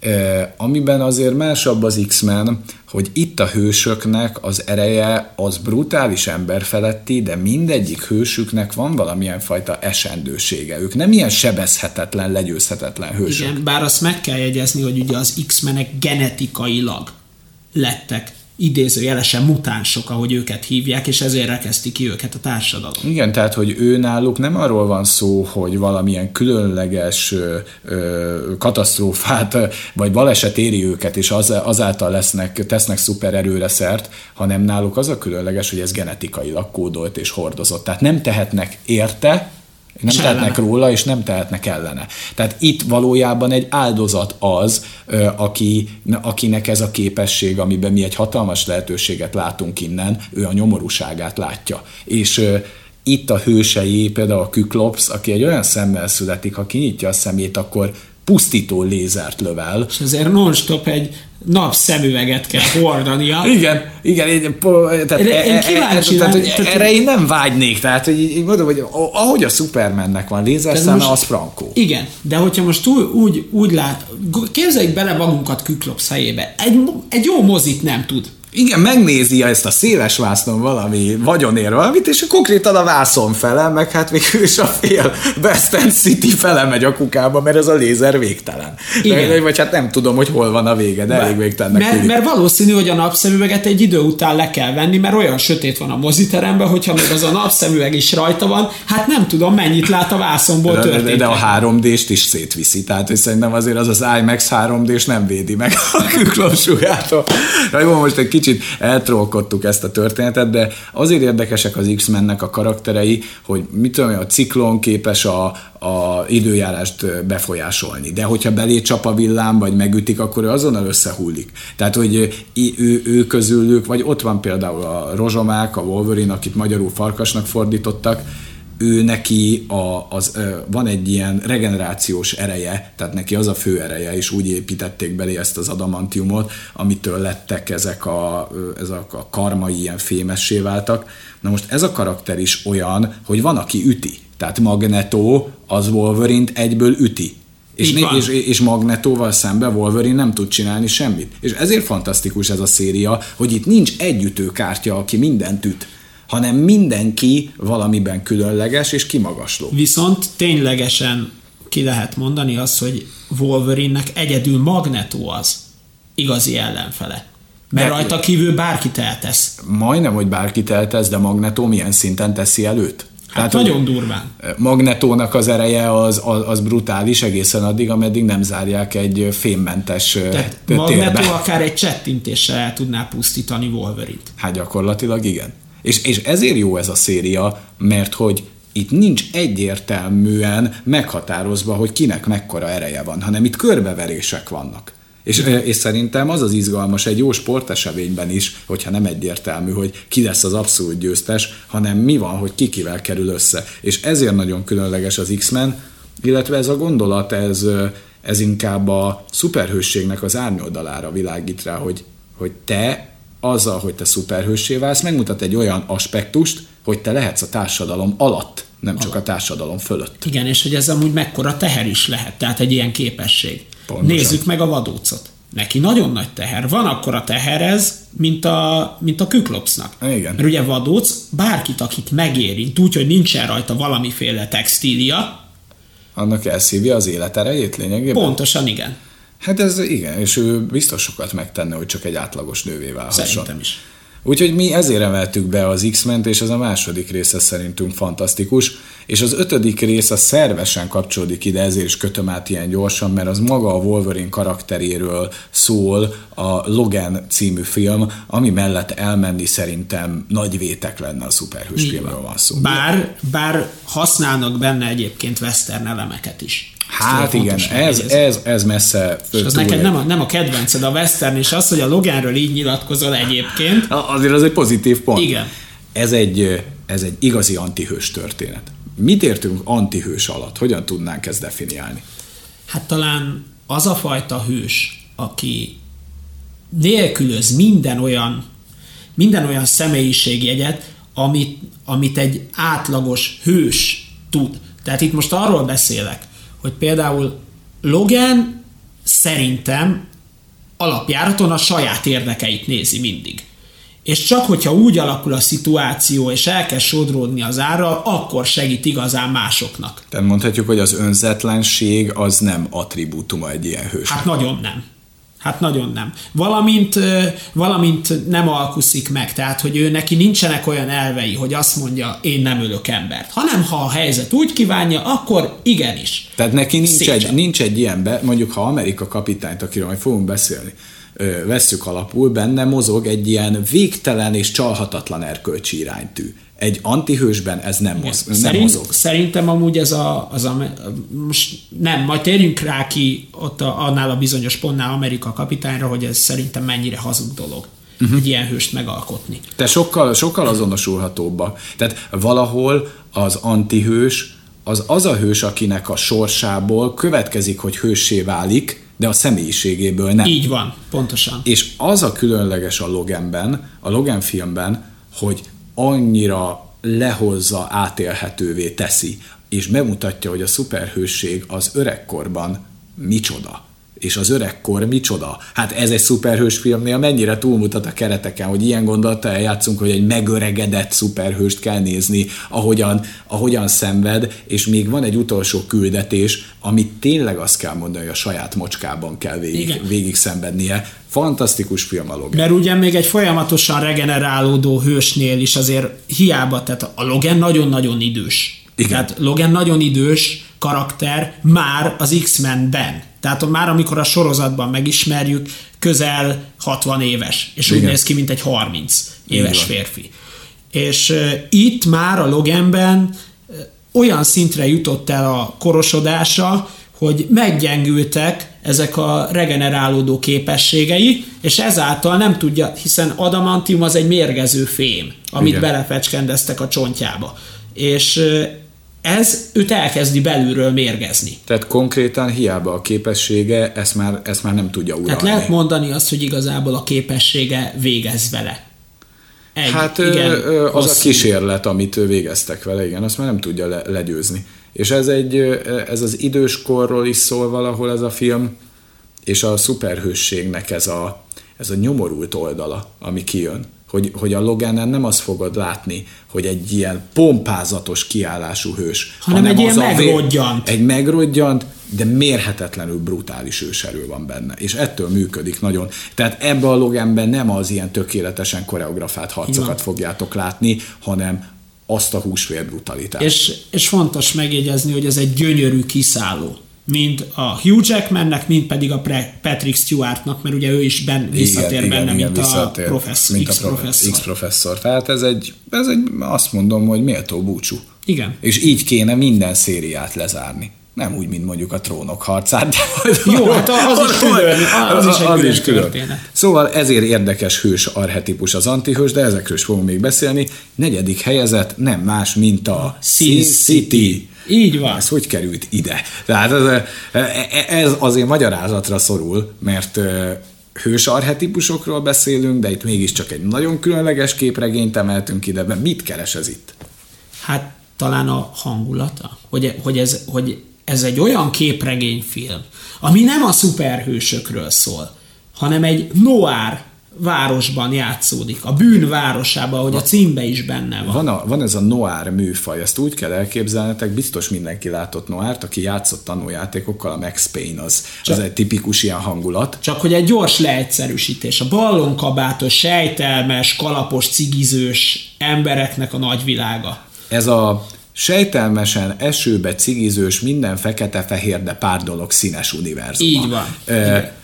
E, amiben azért másabb az X-Men, hogy itt a hősöknek az ereje az brutális emberfeletti, de mindegyik hősüknek van valamilyen fajta esendősége. Ők nem ilyen sebezhetetlen, legyőzhetetlen hősök. Igen, bár azt meg kell jegyezni, hogy ugye az X-menek genetikailag lettek idézőjelesen mutánsok, ahogy őket hívják, és ezért rekeszti ki őket a társadalom. Igen, tehát, hogy ő náluk nem arról van szó, hogy valamilyen különleges ö, ö, katasztrófát vagy baleset éri őket, és az, azáltal lesznek, tesznek szuper erőre szert, hanem náluk az a különleges, hogy ez genetikailag kódolt és hordozott. Tehát nem tehetnek érte, nem És tehetnek ellene. róla, és nem tehetnek ellene. Tehát itt valójában egy áldozat az, aki, akinek ez a képesség, amiben mi egy hatalmas lehetőséget látunk innen, ő a nyomorúságát látja. És itt a hősei, például a Kyklops, aki egy olyan szemmel születik, ha kinyitja a szemét, akkor pusztító lézert lövel, És ezért non-stop egy napszemüveget kell hordania. Igen, igen, én, tehát, Én- e- én e- kíváncsi tehát, hogy tehát- erre én nem vágynék, tehát hogy így mondom, hogy ahogy a Supermannek van lézerszeme, az frankó. Igen, de hogyha most úgy, úgy, úgy lát, képzeljük bele magunkat Kyklops helyébe. Egy, egy jó mozit nem tud. Igen, megnézi ezt a széles vásznon valami vagyonér valamit, és konkrétan a vászon fele, meg hát végül is a fél West End City fele megy a kukába, mert ez a lézer végtelen. Igen. De, vagy hát nem tudom, hogy hol van a vége, de elég végtelennek Mert, mert valószínű, hogy a napszemüveget egy idő után le kell venni, mert olyan sötét van a moziteremben, hogyha még az a napszemüveg is rajta van, hát nem tudom, mennyit lát a vászonból De, történt. de a 3D-st is szétviszi, tehát hogy szerintem azért az az IMAX 3D-s nem védi meg a küklopsugától. Na jó, most egy kicsit eltrolkodtuk ezt a történetet, de azért érdekesek az X-mennek a karakterei, hogy mit tudom, a ciklon képes a, a időjárást befolyásolni, de hogyha belé csap a villám, vagy megütik, akkor ő azonnal összehullik. Tehát, hogy ő, ő közülük, vagy ott van például a rozsomák, a Wolverine, akit magyarul farkasnak fordítottak, ő neki a, az, van egy ilyen regenerációs ereje, tehát neki az a fő ereje, és úgy építették belé ezt az adamantiumot, amitől lettek ezek a, ezek a karmai ilyen fémessé váltak. Na most ez a karakter is olyan, hogy van, aki üti. Tehát Magneto az Wolverine-t egyből üti. És, né- és, és Magnetóval szemben Wolverine nem tud csinálni semmit. És ezért fantasztikus ez a széria, hogy itt nincs egy ütőkártya, aki mindent üt, hanem mindenki valamiben különleges és kimagasló. Viszont ténylegesen ki lehet mondani azt, hogy Wolverine-nek egyedül Magneto az igazi ellenfele. Mert De- rajta kívül bárkit eltesz. Majdnem, hogy bárkit eltesz, de Magneto milyen szinten teszi előtt? Hát Tehát, nagyon durván. Magnetónak az ereje az, az, az brutális egészen addig, ameddig nem zárják egy fémmentes Tehát térbe. Magnetó akár egy csettintéssel el tudná pusztítani Wolverine-t. Hát gyakorlatilag igen. És, és ezért jó ez a széria, mert hogy itt nincs egyértelműen meghatározva, hogy kinek mekkora ereje van, hanem itt körbeverések vannak. És, és szerintem az az izgalmas egy jó sporteseményben is, hogyha nem egyértelmű, hogy ki lesz az abszolút győztes, hanem mi van, hogy ki kivel kerül össze. És ezért nagyon különleges az X-Men, illetve ez a gondolat, ez, ez inkább a szuperhősségnek az árnyoldalára világít rá, hogy, hogy te azzal, hogy te szuperhőssé válsz, megmutat egy olyan aspektust, hogy te lehetsz a társadalom alatt, nem csak a társadalom fölött. Igen, és hogy ez amúgy mekkora teher is lehet, tehát egy ilyen képesség. Pontosan. Nézzük meg a vadócot. Neki nagyon nagy teher. Van akkor a teher ez, mint a, mint a küklopsznak. Igen. Mert ugye vadóc bárkit, akit megérint, úgy, hogy nincsen rajta valamiféle textília, annak elszívja az életerejét lényegében? Pontosan igen. Hát ez igen, és ő biztos sokat megtenne, hogy csak egy átlagos nővé válhasson. Szerintem is. Úgyhogy mi ezért emeltük be az X-ment, és ez a második része szerintünk fantasztikus, és az ötödik rész a szervesen kapcsolódik ide, ezért is kötöm át ilyen gyorsan, mert az maga a Wolverine karakteréről szól a Logan című film, ami mellett elmenni szerintem nagy vétek lenne a szuperhős filmről van szó. Bár, bár használnak benne egyébként western elemeket is. Hát igen, ez, ez, ez messze És az neked nem a, nem a kedvenced a western, és az, hogy a Loganről így nyilatkozol egyébként. Azért az egy pozitív pont. Igen. Ez egy, ez egy igazi antihős történet. Mit értünk antihős alatt? Hogyan tudnánk ezt definiálni? Hát talán az a fajta hős, aki nélkülöz minden olyan, minden olyan személyiségjegyet, amit, amit egy átlagos hős tud. Tehát itt most arról beszélek, hogy például Logan szerintem alapjáraton a saját érdekeit nézi mindig. És csak hogyha úgy alakul a szituáció, és elkezd sodródni az árral, akkor segít igazán másoknak. Tehát mondhatjuk, hogy az önzetlenség az nem attribútuma egy ilyen hősnek. Hát nagyon nem. Hát nagyon nem. Valamint, valamint nem alkuszik meg, tehát hogy ő neki nincsenek olyan elvei, hogy azt mondja, én nem ölök embert, hanem ha a helyzet úgy kívánja, akkor igenis. Tehát neki nincs egy, nincs egy ilyen, be, mondjuk ha Amerika kapitányt, akiről majd fogunk beszélni, vesszük alapul, benne mozog egy ilyen végtelen és csalhatatlan erkölcsi iránytű egy antihősben ez nem, moz, nem Szerint, mozog. Szerintem amúgy ez a, az a, most nem, majd térjünk rá ki ott a, annál a bizonyos pontnál Amerika kapitányra, hogy ez szerintem mennyire hazug dolog uh-huh. egy ilyen hőst megalkotni. Te sokkal, sokkal azonosulhatóbb. Tehát valahol az antihős az az a hős, akinek a sorsából következik, hogy hőssé válik, de a személyiségéből nem. Így van, pontosan. És az a különleges a Loganben, a Logan filmben, hogy annyira lehozza, átélhetővé teszi, és bemutatja, hogy a szuperhősség az öregkorban micsoda. És az öregkor micsoda? Hát ez egy szuperhős filmnél mennyire túlmutat a kereteken, hogy ilyen gondolata eljátszunk, hogy egy megöregedett szuperhőst kell nézni, ahogyan, ahogyan szenved, és még van egy utolsó küldetés, amit tényleg azt kell mondani, hogy a saját mocskában kell végig, végig szenvednie, Fantasztikus film a Logan. Mert ugye még egy folyamatosan regenerálódó hősnél is azért hiába, tehát a Logan nagyon-nagyon idős. Igen. Tehát Logan nagyon idős karakter már az X-Men-ben. Tehát már amikor a sorozatban megismerjük, közel 60 éves, és Igen. úgy néz ki, mint egy 30 éves férfi. És uh, itt már a Loganben uh, olyan szintre jutott el a korosodása, hogy meggyengültek ezek a regenerálódó képességei, és ezáltal nem tudja, hiszen adamantium az egy mérgező fém, amit Igen. belefecskendeztek a csontjába. És ez őt elkezdi belülről mérgezni. Tehát konkrétan hiába a képessége, ezt már, ezt már nem tudja uralni. Tehát lehet mondani azt, hogy igazából a képessége végez vele. Egy, hát igen, az hosszú. a kísérlet, amit végeztek vele, igen, azt már nem tudja le, legyőzni. És ez, egy, ez az időskorról is szól valahol ez a film, és a szuperhősségnek ez a, ez a nyomorult oldala, ami kijön. Hogy, hogy a Loganen nem azt fogod látni, hogy egy ilyen pompázatos kiállású hős, hanem, hanem egy ilyen megrodjant. Egy megrodjant, de mérhetetlenül brutális őserő van benne, és ettől működik nagyon. Tehát ebbe a Loganben nem az ilyen tökéletesen koreografált harcokat fogjátok látni, hanem azt a húsvér brutalitást. És, és fontos megjegyezni, hogy ez egy gyönyörű kiszálló mind a Hugh Jackmannek, mind pedig a Patrick Stewartnak, mert ugye ő is ben, visszatér igen, benne, igen, mint, igen, a professzor, mint X a professzor. X professzor. Tehát ez egy, ez egy, azt mondom, hogy méltó búcsú. Igen. És így kéne minden szériát lezárni. Nem úgy, mint mondjuk a trónok harcát. De Jó, hát az is külön, az, az is egy az is külön. Történet. Szóval ezért érdekes hős arhetipus az antihős, de ezekről is fogunk még beszélni. Negyedik helyezett nem más, mint a, a Sin City. City. Így van. Ez hogy került ide? Tehát ez, ez azért magyarázatra szorul, mert hős arhetipusokról beszélünk, de itt mégiscsak egy nagyon különleges képregényt emeltünk ide, mert mit keres ez itt? Hát talán a hangulata, hogy, hogy, ez, hogy ez egy olyan képregényfilm, ami nem a szuperhősökről szól, hanem egy noir városban játszódik, a bűn városában, ahogy a címbe is benne van. Van, a, van ez a noir műfaj, ezt úgy kell elképzelnetek, biztos mindenki látott noárt, aki játszott tanuljátékokkal, a Max Payne az, csak, az egy tipikus ilyen hangulat. Csak hogy egy gyors leegyszerűsítés, a ballonkabátos, sejtelmes, kalapos, cigizős embereknek a nagyvilága. Ez a sejtelmesen esőbe cigizős, minden fekete-fehér, de pár dolog színes univerzum. Így van. E,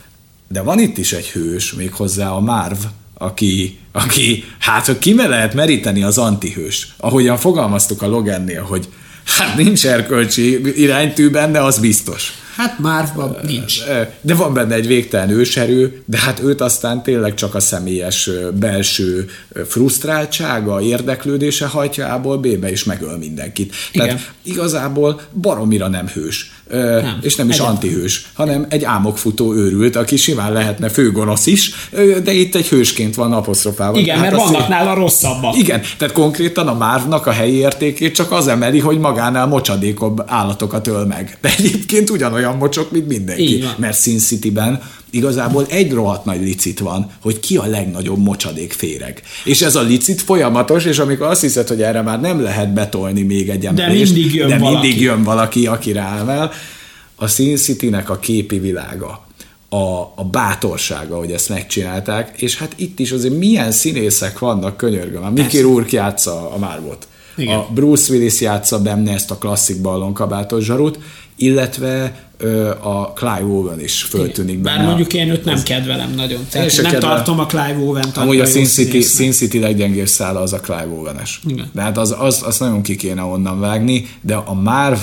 de van itt is egy hős, méghozzá a Marv, aki, aki hát ki lehet meríteni az antihős. Ahogyan fogalmaztuk a Logannél, hogy hát nincs erkölcsi iránytű benne, az biztos. Hát már nincs. De van benne egy végtelen őserő, de hát őt aztán tényleg csak a személyes belső frusztráltsága, érdeklődése hajtja A-ból B-be, és megöl mindenkit. Igen. Tehát igazából baromira nem hős. Nem, és nem is egyet. antihős, hanem egy álmokfutó őrült, aki simán lehetne főgonosz is, de itt egy hősként van apostrofálva. Igen, hát mert vannak nála rosszabbak. Igen, tehát konkrétan a márvnak a helyi értékét csak az emeli, hogy magánál mocsadékobb állatokat öl meg. De egyébként ugyanolyan mocsok, mint mindenki. Mert Sin City-ben igazából egy rohadt nagy licit van, hogy ki a legnagyobb mocsadék féreg. És ez a licit folyamatos, és amikor azt hiszed, hogy erre már nem lehet betolni még egy emelést, de mindig jön, de valaki. mindig jön valaki, aki ráemel, a Sin City-nek a képi világa, a, a bátorsága, hogy ezt megcsinálták, és hát itt is azért milyen színészek vannak, könyörgöm. A Mickey Rourke játsza a Marvot. Igen. A Bruce Willis játsza benne ezt a klasszik ballonkabátos zsarut, illetve a Clive Owen is föltűnik benne. Bár mondjuk én őt nem kedvelem nagyon. Tehát én nem kedvelem. tartom a Clive Owen-t. Amúgy a Sin City, Sin City leggyengébb szála az a Clive Owen-es. De hát az, az, az nagyon ki kéne onnan vágni, de a Marv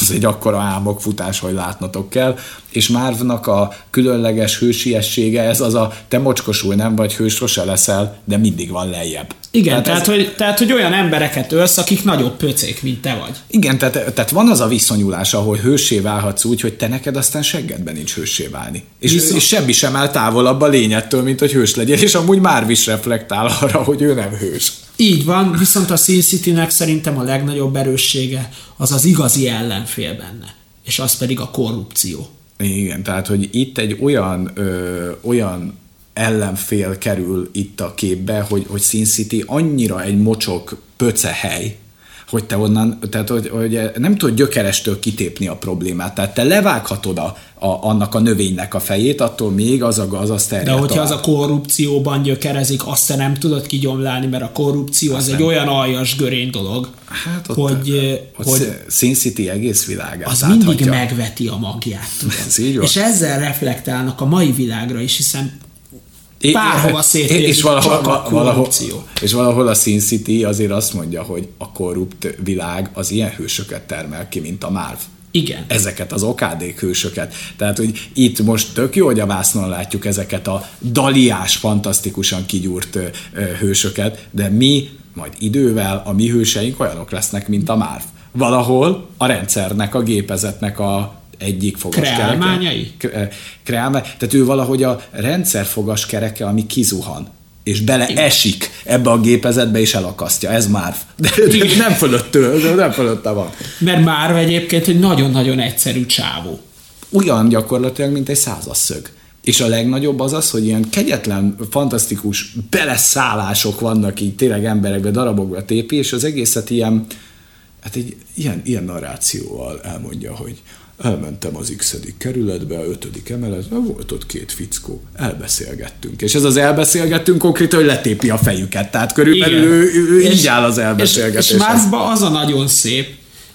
az egy akkora álmokfutás, hogy látnotok kell, és Márvnak a különleges hősiessége, ez az a te mocskosul nem vagy hős, sose leszel, de mindig van lejjebb. Igen, tehát, tehát, ez... hogy, tehát hogy olyan embereket ölsz, akik nagyobb pöcék, mint te vagy. Igen, tehát, tehát van az a viszonyulás, ahol hősé válhatsz úgy, hogy te neked aztán seggedben nincs hősé válni. És, Viszont... és semmi sem áll távolabb a lényettől, mint hogy hős legyél, és amúgy már is reflektál arra, hogy ő nem hős. Így van, viszont a Sin City-nek szerintem a legnagyobb erőssége az az igazi ellenfél benne, és az pedig a korrupció. Igen, tehát hogy itt egy olyan, ö, olyan ellenfél kerül itt a képbe, hogy, hogy Sin City annyira egy mocsok pöcehely, hogy te onnan, tehát hogy, hogy nem tudod gyökerestől kitépni a problémát. Tehát te levághatod a, a, annak a növénynek a fejét, attól még az a gaz, az De hogyha tovább. az a korrupcióban gyökerezik, azt te nem tudod kigyomlálni, mert a korrupció azt az nem. egy olyan aljas görény dolog, hát ott, hogy, ott hogy Sin City egész világát Az áthatja. mindig megveti a magját. Ez így van. És ezzel reflektálnak a mai világra is, hiszen bárhova széttér, és valahol, csak a valahol, és valahol a Sin City azért azt mondja, hogy a korrupt világ az ilyen hősöket termel ki, mint a Marv. Igen. Ezeket az okádék hősöket. Tehát, hogy itt most tök jó, hogy a vásznon látjuk ezeket a daliás, fantasztikusan kigyúrt hősöket, de mi majd idővel a mi hőseink olyanok lesznek, mint a Marv. Valahol a rendszernek, a gépezetnek a egyik fogaskereke. Kreálmány. Tehát ő valahogy a rendszer fogaskereke, ami kizuhan és beleesik ebbe a gépezetbe, és elakasztja. Ez már. De, de nem fölöttől, de nem fölötte van. Mert már egyébként egy nagyon-nagyon egyszerű csávó. Olyan gyakorlatilag, mint egy százasszög. És a legnagyobb az az, hogy ilyen kegyetlen, fantasztikus beleszállások vannak így tényleg emberekbe, darabokba tépi, és az egészet ilyen, hát egy ilyen, ilyen narrációval elmondja, hogy elmentem az x kerületbe, a ötödik emeletben, volt ott két fickó, elbeszélgettünk. És ez az elbeszélgettünk konkrétan, hogy letépi a fejüket, tehát körülbelül Igen. ő, ő és, így áll az elbeszélgetés. És, és Marsba az a nagyon szép,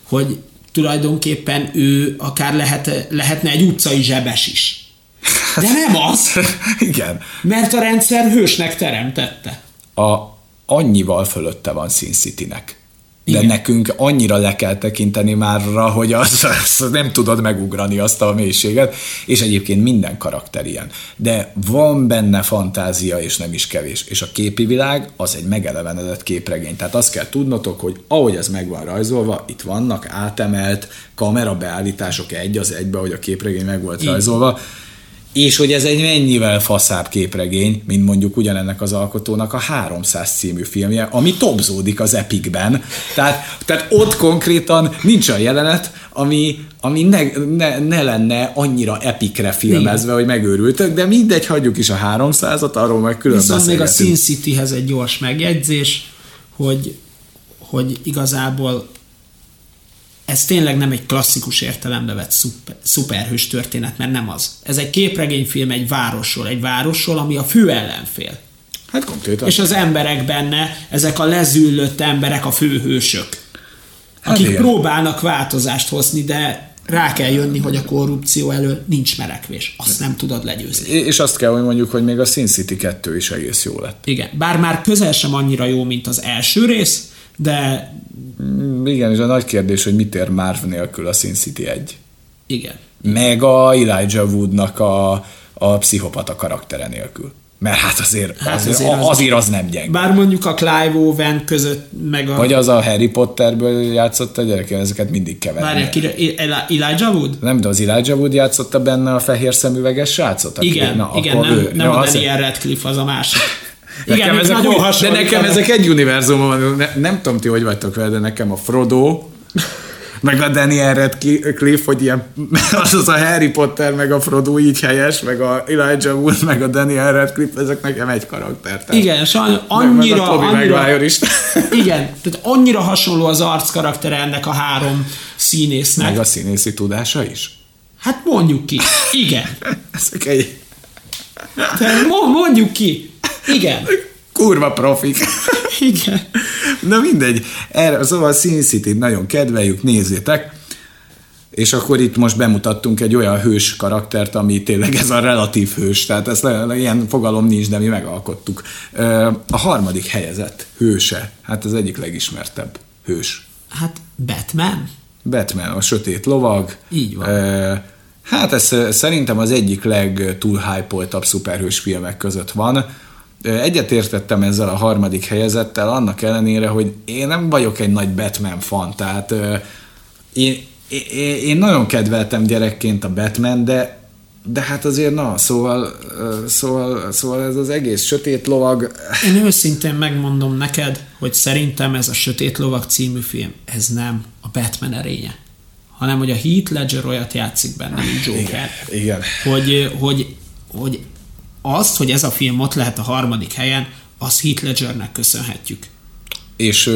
hogy tulajdonképpen ő akár lehet, lehetne egy utcai zsebes is. De nem az. Igen. Mert a rendszer hősnek teremtette. A, annyival fölötte van Sin City-nek de Igen. nekünk annyira le kell tekinteni márra, hogy azt, azt nem tudod megugrani azt a mélységet, és egyébként minden karakter ilyen. De van benne fantázia, és nem is kevés. És a képi világ az egy megelevenedett képregény. Tehát azt kell tudnotok, hogy ahogy ez meg van rajzolva, itt vannak átemelt kamerabeállítások egy az egybe, hogy a képregény meg volt Igen. rajzolva, és hogy ez egy mennyivel faszább képregény, mint mondjuk ugyanennek az alkotónak a 300 című filmje, ami topzódik az Epicben. Tehát, tehát ott konkrétan nincs a jelenet, ami, ami ne, ne, ne lenne annyira epikre filmezve, Igen. hogy megőrültök, de mindegy, hagyjuk is a 300-at, arról meg külön Viszont még a Sin Cityhez egy gyors megjegyzés, hogy, hogy igazából ez tényleg nem egy klasszikus értelembe vett szuper, szuperhős történet, mert nem az. Ez egy képregényfilm egy városról, egy városról, ami a fő ellenfél. Hát konkrétan. És az emberek benne, ezek a lezüllött emberek a főhősök, hát akik igen. próbálnak változást hozni, de rá kell jönni, hogy a korrupció elől nincs merekvés. Azt nem tudod legyőzni. És azt kell, hogy mondjuk, hogy még a Sin City 2 is egész jó lett. Igen, bár már közel sem annyira jó, mint az első rész, de... Mm, igen, és a nagy kérdés, hogy mit ér Marv nélkül a Sin City 1. Igen. Meg a Elijah Woodnak a, a pszichopata karaktere nélkül. Mert hát azért, hát azért, azért, az, azért az nem gyenge. Bár mondjuk a Clive Owen között meg a... Vagy az a Harry Potterből játszott a gyerek, ezeket mindig keverni. Várják, Elijah Wood? Nem, de az Elijah Wood játszotta benne a fehér szemüveges srácot? Igen, na, igen, nem, ő, nem a Daniel Radcliffe az a másik. Igen, nekem ezek nagyon De nekem ezek egy univerzum van, ne, nem tudom ti, hogy vagytok vele, de nekem a Frodo, meg a Daniel Radcliffe, hogy ilyen, az az a Harry Potter, meg a Frodo így helyes, meg a Elijah Wood, meg a Daniel Radcliffe, ezek nekem egy karakter. Tehát igen, sajnos annyira, meg, meg a annyira, is. igen, tehát annyira hasonló az arc karaktere ennek a három színésznek. Meg a színészi tudása is? Hát mondjuk ki. Igen. ezek egy... Tehát mondjuk ki. Igen. Kurva profik. Igen. Na mindegy. Erre, szóval Sin city nagyon kedveljük, nézzétek. És akkor itt most bemutattunk egy olyan hős karaktert, ami tényleg ez a relatív hős, tehát ez ilyen fogalom nincs, de mi megalkottuk. A harmadik helyezett hőse, hát az egyik legismertebb hős. Hát Batman? Batman, a sötét lovag. Így van. Hát ez szerintem az egyik legtúl hype szuperhős filmek között van Egyetértettem ezzel a harmadik helyezettel, annak ellenére, hogy én nem vagyok egy nagy Batman fan, tehát én, én, én nagyon kedveltem gyerekként a Batman, de de hát azért na, szóval, szóval, szóval ez az egész sötét lovag... Én őszintén megmondom neked, hogy szerintem ez a Sötét lovag című film, ez nem a Batman erénye, hanem hogy a Heath Ledger olyat játszik benne, mint Joker. Igen. igen. Hogy, hogy, hogy azt, hogy ez a film ott lehet a harmadik helyen, azt Heath Ledgernek köszönhetjük. És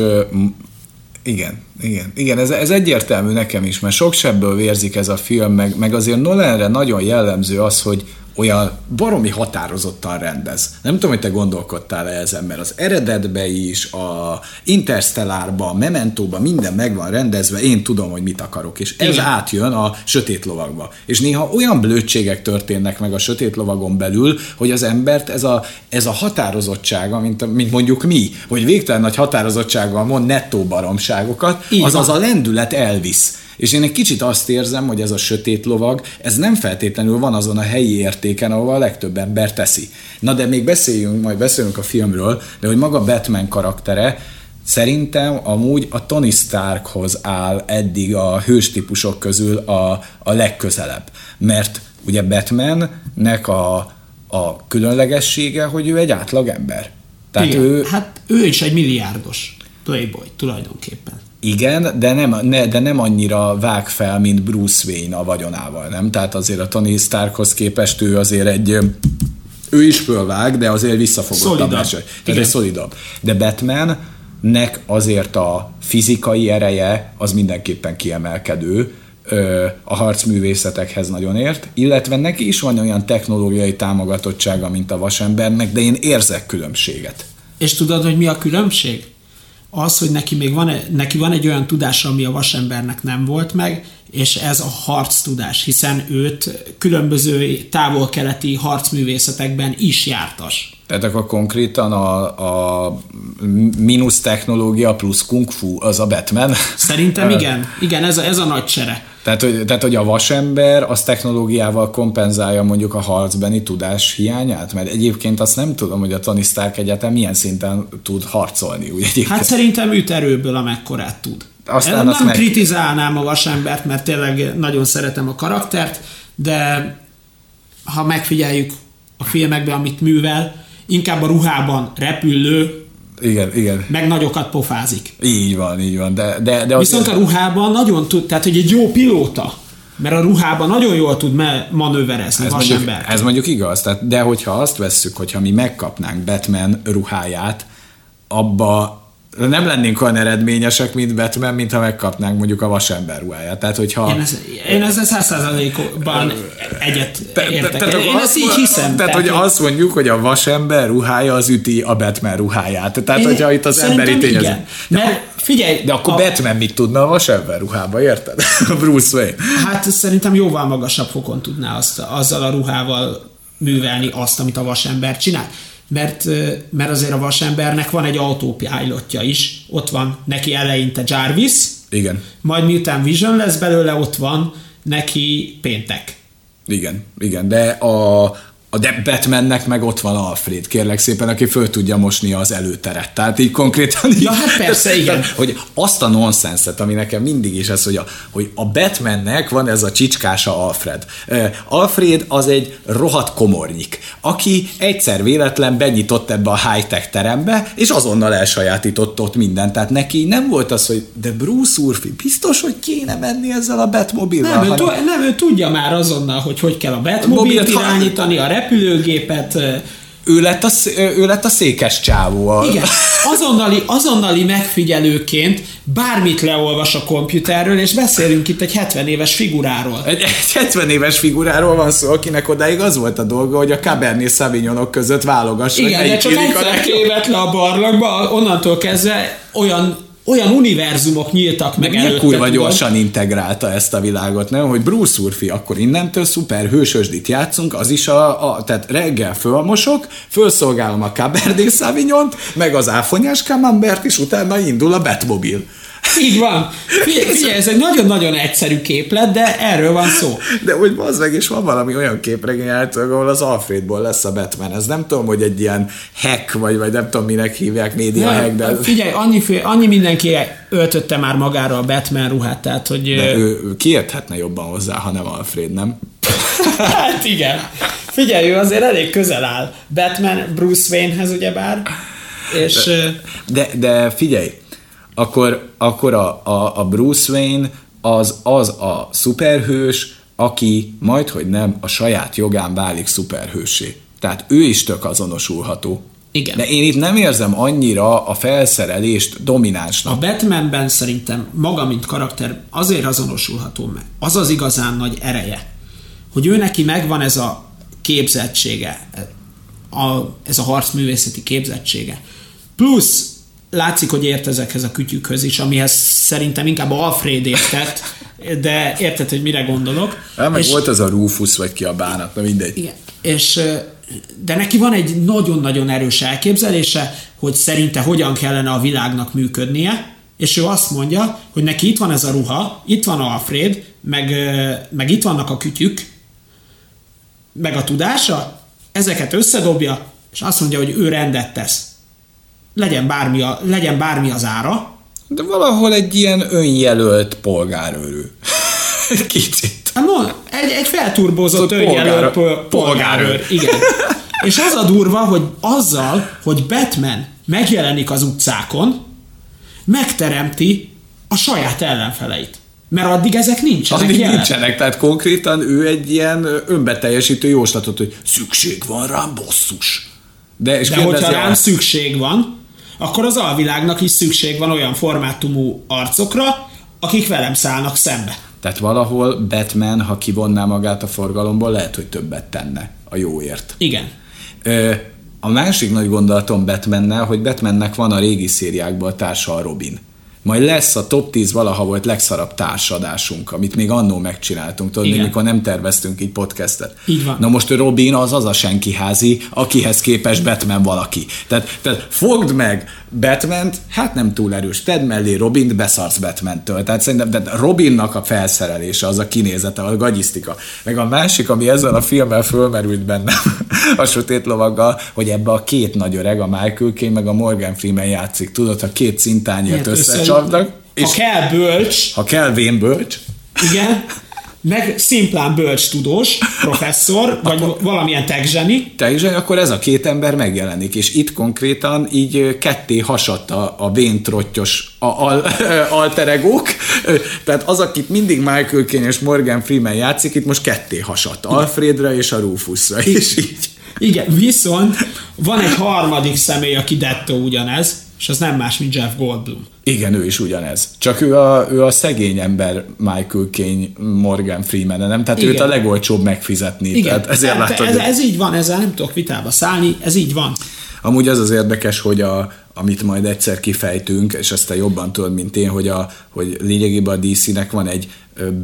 igen, igen, igen, ez, ez egyértelmű nekem is, mert sok sebből vérzik ez a film, meg, meg azért Nolanre nagyon jellemző az, hogy olyan baromi határozottan rendez. Nem tudom, hogy te gondolkodtál -e ezen, mert az eredetbe is, a Interstellárban, a Mementóban minden meg van rendezve, én tudom, hogy mit akarok, és ez Igen. átjön a sötét lovagba. És néha olyan blödségek történnek meg a sötét lovagon belül, hogy az embert ez a, ez a határozottsága, mint, mint mondjuk mi, hogy végtelen nagy határozottsággal mond nettó baromságokat, az az a lendület elvisz. És én egy kicsit azt érzem, hogy ez a sötét lovag, ez nem feltétlenül van azon a helyi értéken, ahol a legtöbb ember teszi. Na de még beszéljünk, majd beszélünk a filmről, de hogy maga Batman karaktere, Szerintem amúgy a Tony Starkhoz áll eddig a hős típusok közül a, a legközelebb. Mert ugye Batmannek a, a különlegessége, hogy ő egy átlag ember. Tehát Igen, ő, hát ő is egy milliárdos playboy tulajdonképpen. Igen, de nem, ne, de nem annyira vág fel, mint Bruce Wayne a vagyonával, nem? Tehát azért a Tony Starkhoz képest ő azért egy ő is fölvág, de azért visszafogottabb. Tehát egy szolidabb. De Batmannek azért a fizikai ereje az mindenképpen kiemelkedő, a harcművészetekhez nagyon ért, illetve neki is van olyan technológiai támogatottsága, mint a vasembernek, de én érzek különbséget. És tudod, hogy mi a különbség? Az, hogy neki még van, neki van egy olyan tudása, ami a vasembernek nem volt meg, és ez a harc tudás, hiszen őt különböző távol-keleti harcművészetekben is jártas. Tehát akkor konkrétan a, a mínusz technológia plusz kung fu az a Batman? Szerintem igen. Igen, ez a, ez a nagy csere. Tehát hogy, tehát, hogy a vasember az technológiával kompenzálja mondjuk a harcbeni tudás hiányát? Mert egyébként azt nem tudom, hogy a Tony Stark egyetem milyen szinten tud harcolni. Úgy egyébként. Hát szerintem üt erőből, amekkorát tud. Aztán nem meg... kritizálnám a vasembert, mert tényleg nagyon szeretem a karaktert, de ha megfigyeljük a filmekben, amit művel, inkább a ruhában repülő, igen, igen. meg nagyokat pofázik. Így van, így van. De, de, de Viszont a ruhában nagyon tud, tehát hogy egy jó pilóta, mert a ruhában nagyon jól tud manőverezni ez mondjuk, ez mondjuk igaz, tehát, de hogyha azt vesszük, hogyha mi megkapnánk Batman ruháját, abba nem lennénk olyan eredményesek, mint Batman, mint ha megkapnánk mondjuk a vasember ruháját. Tehát, hogyha... Én, ez, én ezzel száz százalékban egyet értek. Te, te, én ezt így hiszem. Tehát, tehát, hogy azt mondjuk, hogy a vasember ruhája az üti a Batman ruháját. Tehát, én, hogyha itt az emberi tényező. Mert figyelj... De akkor a... Batman mit tudna a vasember ruhába, érted? Bruce Wayne. Hát szerintem jóval magasabb fokon tudná azt, azzal a ruhával művelni azt, amit a vasember csinál mert, mert azért a vasembernek van egy autópilotja is, ott van neki eleinte Jarvis, Igen. majd miután Vision lesz belőle, ott van neki péntek. Igen, igen, de a, a de Batmannek meg ott van Alfred, kérlek szépen, aki föl tudja mosni az előteret. Tehát így konkrétan... Ja, hát persze, igen. Hogy azt a nonszenszet, ami nekem mindig is ez, hogy a, hogy a Batmannek van ez a csicskása Alfred. Alfred az egy rohadt komornyik, aki egyszer véletlen benyitott ebbe a high-tech terembe, és azonnal elsajátított ott mindent. Tehát neki nem volt az, hogy de Bruce Urfi, biztos, hogy kéne menni ezzel a Batmobile-val? Nem, hanem... ő, nem, ő tudja már azonnal, hogy hogy kell a Batmobile-t irányítani, a repülőgépet ő lett, a, ő lett a székes csávó. A... Igen, azonnali, azonnali megfigyelőként bármit leolvas a komputerről, és beszélünk itt egy 70 éves figuráról. Egy, egy 70 éves figuráról van szó, akinek odáig az volt a dolga, hogy a Cabernet Sauvignonok között válogassa. Igen, de csak egyszer a barlangba, onnantól kezdve olyan olyan univerzumok nyíltak meg előtte. kurva gyorsan integrálta ezt a világot, nem? Hogy Bruce Urfi, akkor innentől szuper hősösdit játszunk, az is a, a tehát reggel fölmosok, fölszolgálom a Cabernet sauvignon meg az áfonyás camembert, és utána indul a Batmobile. Így van. Figyelj, figyelj, ez egy nagyon-nagyon egyszerű képlet, de erről van szó. De hogy az meg, és van valami olyan képregény ahol az Alfredból lesz a Batman. Ez nem tudom, hogy egy ilyen hack, vagy, vagy nem tudom, minek hívják, média nem, hack, de... Figyelj, annyi, fél, annyi mindenki öltötte már magára a Batman ruhát, tehát hogy... De ő, ő kiérthetne jobban hozzá, ha nem Alfred, nem? hát igen. Figyelj, ő azért elég közel áll Batman Bruce Waynehez, ugyebár. És... De, de, de figyelj, akkor, akkor a, a, a Bruce Wayne az, az a szuperhős, aki majd, hogy nem, a saját jogán válik szuperhősé. Tehát ő is tök azonosulható. Igen. De én itt nem érzem annyira a felszerelést dominánsnak. A Batmanben szerintem maga, mint karakter azért azonosulható meg. Az az igazán nagy ereje, hogy ő neki megvan ez a képzettsége, a, ez a harcművészeti képzettsége. Plusz látszik, hogy ért ezekhez a kütyükhöz is, amihez szerintem inkább Alfred értett, de érted, hogy mire gondolok. Hát meg és, volt az a Rufus, vagy ki a bánat, na mindegy. Igen, és de neki van egy nagyon-nagyon erős elképzelése, hogy szerinte hogyan kellene a világnak működnie, és ő azt mondja, hogy neki itt van ez a ruha, itt van Alfred, meg, meg itt vannak a kütyük, meg a tudása, ezeket összedobja, és azt mondja, hogy ő rendet tesz legyen bármi, a, legyen bármi az ára. De valahol egy ilyen önjelölt polgárőrű. Kicsit. Hát mond, egy, egy felturbózott szóval önjelölt polgár, polgárőr. Igen. És az a durva, hogy azzal, hogy Batman megjelenik az utcákon, megteremti a saját ellenfeleit. Mert addig ezek nincsenek Addig jelen. nincsenek, tehát konkrétan ő egy ilyen önbeteljesítő jóslatot, hogy szükség van rám bosszus. De, és De hogyha rám szükség van, akkor az alvilágnak is szükség van olyan formátumú arcokra, akik velem szállnak szembe. Tehát valahol Batman, ha kivonná magát a forgalomból, lehet, hogy többet tenne a jóért. Igen. Ö, a másik nagy gondolatom Batmannel, hogy Batmannek van a régi szériákban a társa a Robin. Majd lesz a top 10 valaha volt legszarabb társadásunk, amit még annó megcsináltunk, tudod, még mikor nem terveztünk így podcastet. Így van. Na most Robin az az a senki házi, akihez képes Batman valaki. Tehát, tehát fogd meg batman hát nem túl erős, tedd mellé Robin, beszarsz Batman-től. Tehát szerintem tehát Robinnak a felszerelése, az a kinézete, a gagyisztika. Meg a másik, ami ezzel a filmmel fölmerült bennem, a sötét lovaggal, hogy ebbe a két nagy öreg, a Michael Caine meg a Morgan Freeman játszik. Tudod, ha két szintányért összecsapnak. Ha kell bölcs. Ha kell vén bölcs. Igen meg szimplán bölcs tudós, professzor, vagy akkor, valamilyen tech zseni. Tech zseni, akkor ez a két ember megjelenik, és itt konkrétan így ketté hasadt a, a véntrottyos a, a, alteregók, tehát az, akit mindig Michael Caine és Morgan Freeman játszik, itt most ketté hasadt, Alfredra és a Rufusra, és így. Igen, viszont van egy harmadik személy, aki dettó ugyanez, és az nem más, mint Jeff Goldblum. Igen, ő is ugyanez. Csak ő a, ő a szegény ember Michael Caine Morgan Freeman, nem? Tehát Igen. őt a legolcsóbb megfizetni. Igen. Tehát ezért hát, látod, ez, ez, így van, ezzel nem tudok vitába szállni, ez így van. Amúgy az az érdekes, hogy a, amit majd egyszer kifejtünk, és ezt te jobban tudod, mint én, hogy, a, hogy lényegében a DC-nek van egy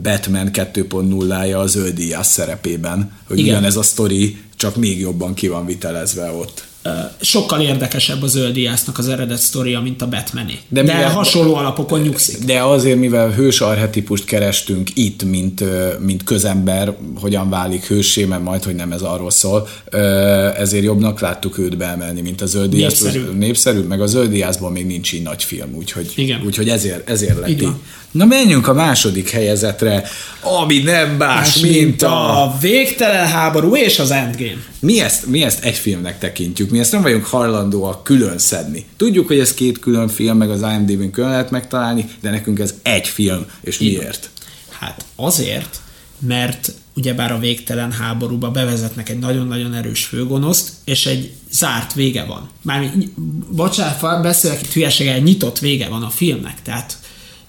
Batman 2.0-ja a zöld szerepében, hogy Igen. ugyanez a sztori, csak még jobban ki van vitelezve ott sokkal érdekesebb a zöldiásznak az eredet sztoria, mint a Batmané. De, de mivel, hasonló alapokon nyugszik. De azért, mivel hős arhetipust kerestünk itt, mint, mint közember, hogyan válik hősé, mert majd, hogy nem ez arról szól, ezért jobbnak láttuk őt beemelni, mint a zöldiász. Népszerű. Népszerű, meg a zöldiászban még nincs így nagy film, úgyhogy, Igen. úgyhogy ezért, ezért lett így. Na menjünk a második helyezetre, ami nem más, mint, mint a... a végtelen háború és az Endgame. Mi ezt, mi ezt egy filmnek tekintjük, mi ezt nem vagyunk hajlandóak külön szedni. Tudjuk, hogy ez két külön film, meg az IMDb-n külön lehet megtalálni, de nekünk ez egy film, és Igen. miért? Hát azért, mert ugyebár a végtelen háborúba bevezetnek egy nagyon-nagyon erős főgonoszt, és egy zárt vége van. Már bocsánat, beszélek itt hülyeséggel, nyitott vége van a filmnek, tehát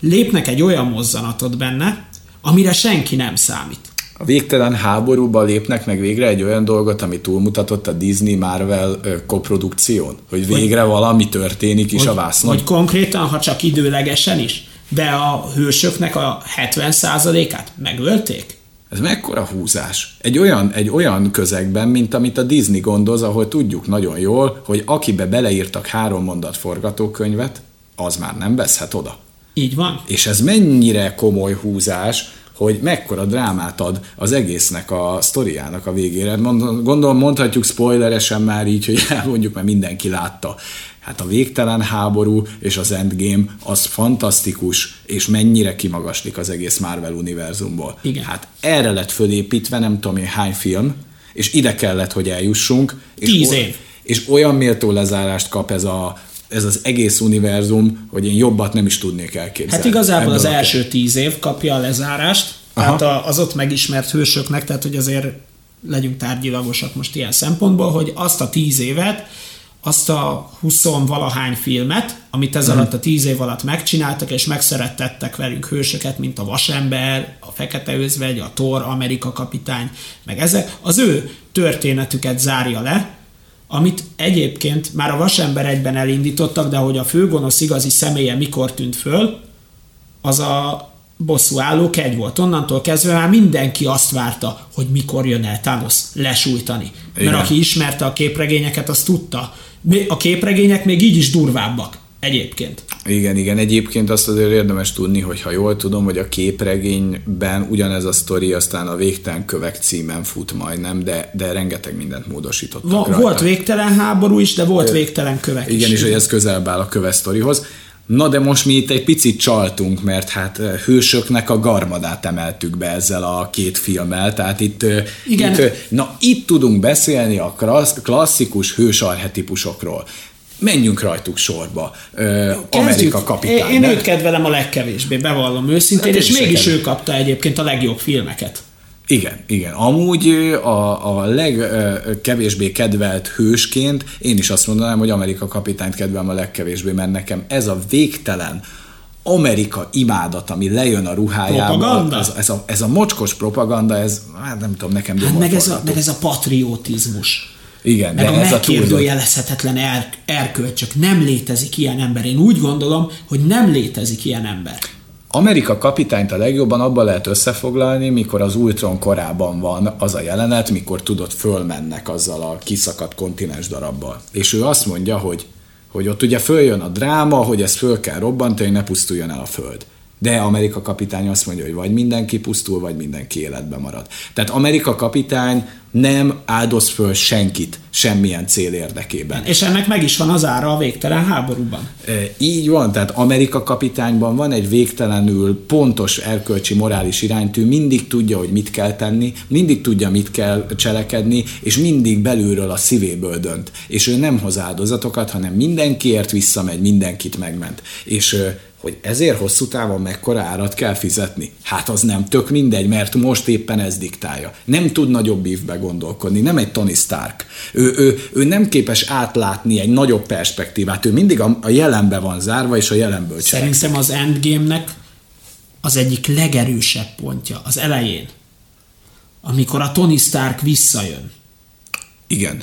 lépnek egy olyan mozzanatot benne, amire senki nem számít. A végtelen háborúba lépnek meg végre egy olyan dolgot, ami túlmutatott a Disney Marvel koprodukción? Hogy végre vagy, valami történik is vagy, a vásznon? Vagy konkrétan, ha csak időlegesen is? De a hősöknek a 70%-át megölték? Ez mekkora húzás? Egy olyan, egy olyan közegben, mint amit a Disney gondoz, ahol tudjuk nagyon jól, hogy akibe beleírtak három mondat forgatókönyvet, az már nem veszhet oda. Így van. És ez mennyire komoly húzás, hogy mekkora drámát ad az egésznek a sztoriának a végére. Gondolom mondhatjuk spoileresen már így, hogy elmondjuk, mert mindenki látta. Hát a végtelen háború és az Endgame az fantasztikus, és mennyire kimagaslik az egész Marvel univerzumból. Igen. Hát erre lett fölépítve nem tudom én hány film, és ide kellett, hogy eljussunk. Tíz és év. És olyan méltó lezárást kap ez a ez az egész univerzum, hogy én jobbat nem is tudnék elképzelni. Hát igazából az első tíz év kapja a lezárást, Aha. tehát az ott megismert hősöknek, tehát hogy azért legyünk tárgyilagosak most ilyen szempontból, hogy azt a tíz évet, azt a 20 valahány filmet, amit ez alatt a tíz év alatt megcsináltak, és megszerettettek velünk hősöket, mint a Vasember, a Fekete Özvegy, a Thor, Amerika kapitány, meg ezek, az ő történetüket zárja le, amit egyébként már a Vasember egyben elindítottak, de hogy a főgonosz igazi személye mikor tűnt föl, az a bosszú álló kegy volt. Onnantól kezdve már mindenki azt várta, hogy mikor jön el Thanos lesújtani. Igen. Mert aki ismerte a képregényeket, az tudta. A képregények még így is durvábbak egyébként. Igen, igen. Egyébként azt azért érdemes tudni, hogy ha jól tudom, hogy a képregényben ugyanez a sztori aztán a Végtelen Kövek címen fut majdnem, de, de rengeteg mindent módosítottak Va, rajta. Volt végtelen háború is, de volt végtelen kövek igen, is. Igen, és hogy ez közelebb áll a köve sztorihoz. Na de most mi itt egy picit csaltunk, mert hát hősöknek a garmadát emeltük be ezzel a két filmmel, tehát itt, Igen. itt na itt tudunk beszélni a klasszikus hős arhetipusokról menjünk rajtuk sorba. Ö, Amerika kapitány. Én, én őt kedvelem a legkevésbé, bevallom őszintén, hát és mégis ő kapta egyébként a legjobb filmeket. Igen, igen. Amúgy a, a legkevésbé kedvelt hősként én is azt mondanám, hogy Amerika kapitányt kedvelem a legkevésbé, mert nekem ez a végtelen, Amerika imádat, ami lejön a ruhájába. Propaganda? Ez, ez, a, ez a mocskos propaganda, ez, hát nem tudom, nekem Hát meg, ez a, meg ez a patriotizmus. Igen, de ez a megkérdőjelezhetetlen er, erkölcsök. Nem létezik ilyen ember. Én úgy gondolom, hogy nem létezik ilyen ember. Amerika kapitányt a legjobban abban lehet összefoglalni, mikor az Ultron korában van az a jelenet, mikor tudod, fölmennek azzal a kiszakadt kontinens darabbal. És ő azt mondja, hogy, hogy ott ugye följön a dráma, hogy ezt föl kell robbantani, hogy ne pusztuljon el a föld. De Amerika kapitány azt mondja, hogy vagy mindenki pusztul, vagy mindenki életben marad. Tehát Amerika kapitány nem áldoz föl senkit semmilyen cél érdekében. És ennek meg is van az ára a végtelen háborúban. E, Így van, tehát Amerika kapitányban van egy végtelenül pontos erkölcsi morális iránytű, mindig tudja, hogy mit kell tenni, mindig tudja, mit kell cselekedni, és mindig belülről a szívéből dönt. És ő nem hoz áldozatokat, hanem mindenkiért visszamegy, mindenkit megment. És hogy ezért hosszú távon mekkora árat kell fizetni? Hát az nem tök mindegy, mert most éppen ez diktálja. Nem tud nagyobb ívbe gondolkodni, nem egy Tony Stark. Ő, ő, ő nem képes átlátni egy nagyobb perspektívát, ő mindig a, a jelenbe van zárva, és a jelenből cselekszik. Szerintem az Endgame-nek az egyik legerősebb pontja az elején, amikor a Tony Stark visszajön, Igen.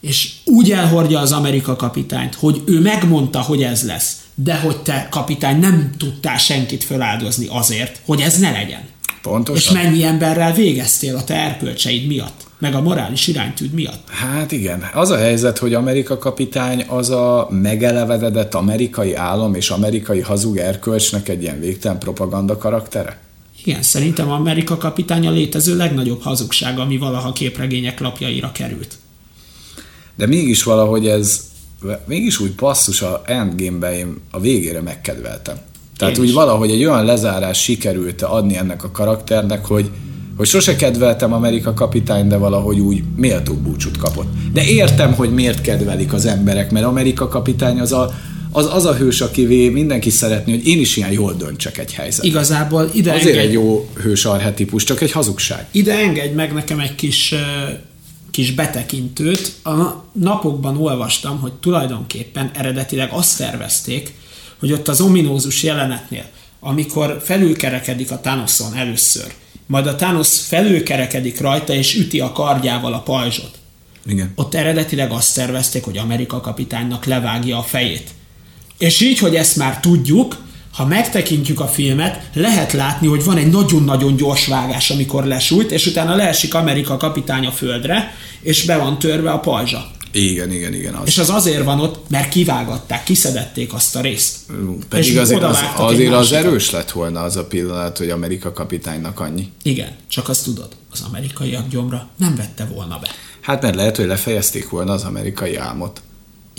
és úgy elhordja az Amerika kapitányt, hogy ő megmondta, hogy ez lesz, de hogy te kapitány nem tudtál senkit feláldozni azért, hogy ez ne legyen. És Pontosan. mennyi emberrel végeztél a te erkölcseid miatt, meg a morális iránytűd miatt. Hát igen, az a helyzet, hogy Amerika kapitány az a megelevededett amerikai állam és amerikai hazug erkölcsnek egy ilyen végtelen propaganda karaktere. Igen, szerintem Amerika kapitány a létező legnagyobb hazugság, ami valaha képregények lapjaira került. De mégis valahogy ez, mégis úgy passzus a Endgame-ben én a végére megkedveltem. Tehát Én úgy is. valahogy egy olyan lezárás sikerült adni ennek a karakternek, hogy, hogy sose kedveltem Amerika kapitány, de valahogy úgy méltó búcsút kapott. De értem, hogy miért kedvelik az emberek, mert Amerika kapitány az a, az, az a hős, akivé mindenki szeretné, hogy én is ilyen jól döntsek egy helyzetben. Igazából ide Azért engedj, egy jó hős arhetipus, csak egy hazugság. ide engedj meg nekem egy kis, kis betekintőt. A napokban olvastam, hogy tulajdonképpen eredetileg azt tervezték, hogy ott az ominózus jelenetnél, amikor felülkerekedik a Thanoson először, majd a Thanos felülkerekedik rajta és üti a kardjával a pajzsot. Igen. Ott eredetileg azt tervezték, hogy Amerika kapitánynak levágja a fejét. És így, hogy ezt már tudjuk, ha megtekintjük a filmet, lehet látni, hogy van egy nagyon-nagyon gyors vágás, amikor lesújt, és utána leesik Amerika kapitány a földre, és be van törve a pajzsa. Igen, igen, igen. Az. És az azért van ott, mert kivágatták, kiszedették azt a részt. Pedig és azért, az, azért az erős lett volna az a pillanat, hogy Amerika kapitánynak annyi. Igen, csak azt tudod, az amerikaiak gyomra nem vette volna be. Hát mert lehet, hogy lefejezték volna az amerikai álmot.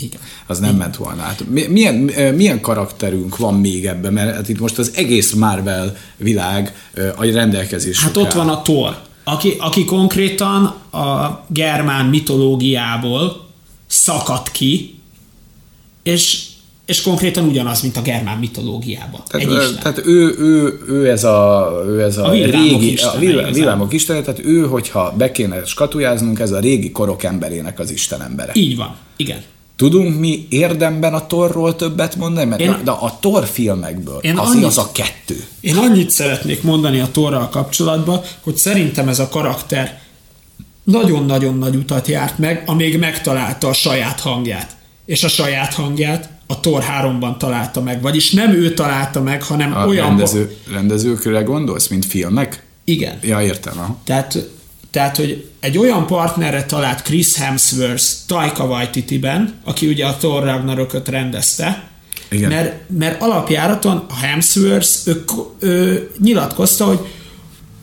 Igen. Az nem ment volna át. Mi- Milyen, milyen karakterünk van még ebben? Mert hát itt most az egész Marvel világ a rendelkezésre Hát ott van a Thor, aki, aki konkrétan a germán mitológiából szakadt ki, és, és konkrétan ugyanaz, mint a germán mitológiában. Tehát, Egy isten. tehát ő, ő, ő, ez a, ő ez a, A régi, istene a vil- igazából. villámok istene, tehát ő, hogyha be kéne skatujáznunk, ez a régi korok emberének az isten embere. Így van, igen. Tudunk mi érdemben a Torról többet mondani? Mert Én- de a Tor filmekből Én az annyit- az a kettő. Én annyit szeretnék mondani a Torral kapcsolatban, hogy szerintem ez a karakter nagyon-nagyon nagy utat járt meg, amíg megtalálta a saját hangját. És a saját hangját a Thor 3-ban találta meg. Vagyis nem ő találta meg, hanem A olyan... rendező, rendezőkre gondolsz, mint filmek? Igen. Ja, értem. Aha. Tehát, tehát, hogy egy olyan partnerre talált Chris Hemsworth Taika Waititi-ben, aki ugye a Thor Ragnarököt rendezte, Igen. Mert, mert alapjáraton a Hemsworth ő, ő nyilatkozta, hogy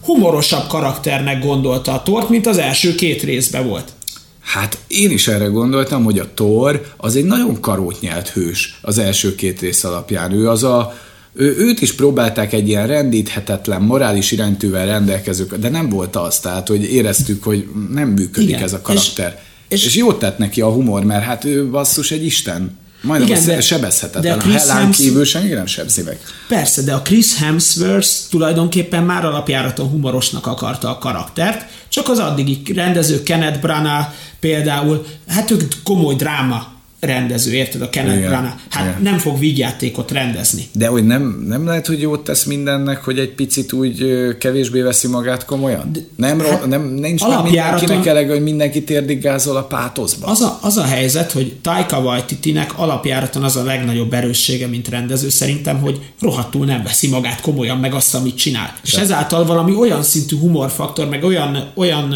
humorosabb karakternek gondolta a Tort, mint az első két részben volt. Hát én is erre gondoltam, hogy a Thor az egy nagyon karót nyelt hős az első két rész alapján. Ő az a, ő, őt is próbálták egy ilyen rendíthetetlen, morális iránytűvel rendelkező, de nem volt az, tehát hogy éreztük, hogy nem működik Igen, ez a karakter. És, és- és, jót tett neki a humor, mert hát ő basszus egy isten. Majdnem Igen, de- sebezhetetlen. de a Chris Hellán Hems- kívül senki nem sebzi meg. Persze, de a Chris Hemsworth tulajdonképpen már alapjáraton humorosnak akarta a karaktert, csak az addigi rendező Kenneth Branagh például, hát ők komoly dráma rendező, érted, a Kenneth Igen, Branagh. Hát igen. nem fog vígjátékot rendezni. De hogy nem, nem lehet, hogy jót tesz mindennek, hogy egy picit úgy kevésbé veszi magát komolyan? nem, hát nem, nincs mindenkinek elege, hogy mindenki térdigázol a pátoszba. Az a, az a helyzet, hogy Taika Waititinek alapjáraton az a legnagyobb erőssége, mint rendező szerintem, hogy rohadtul nem veszi magát komolyan, meg azt, amit csinál. És ezáltal valami olyan szintű humorfaktor, meg olyan, olyan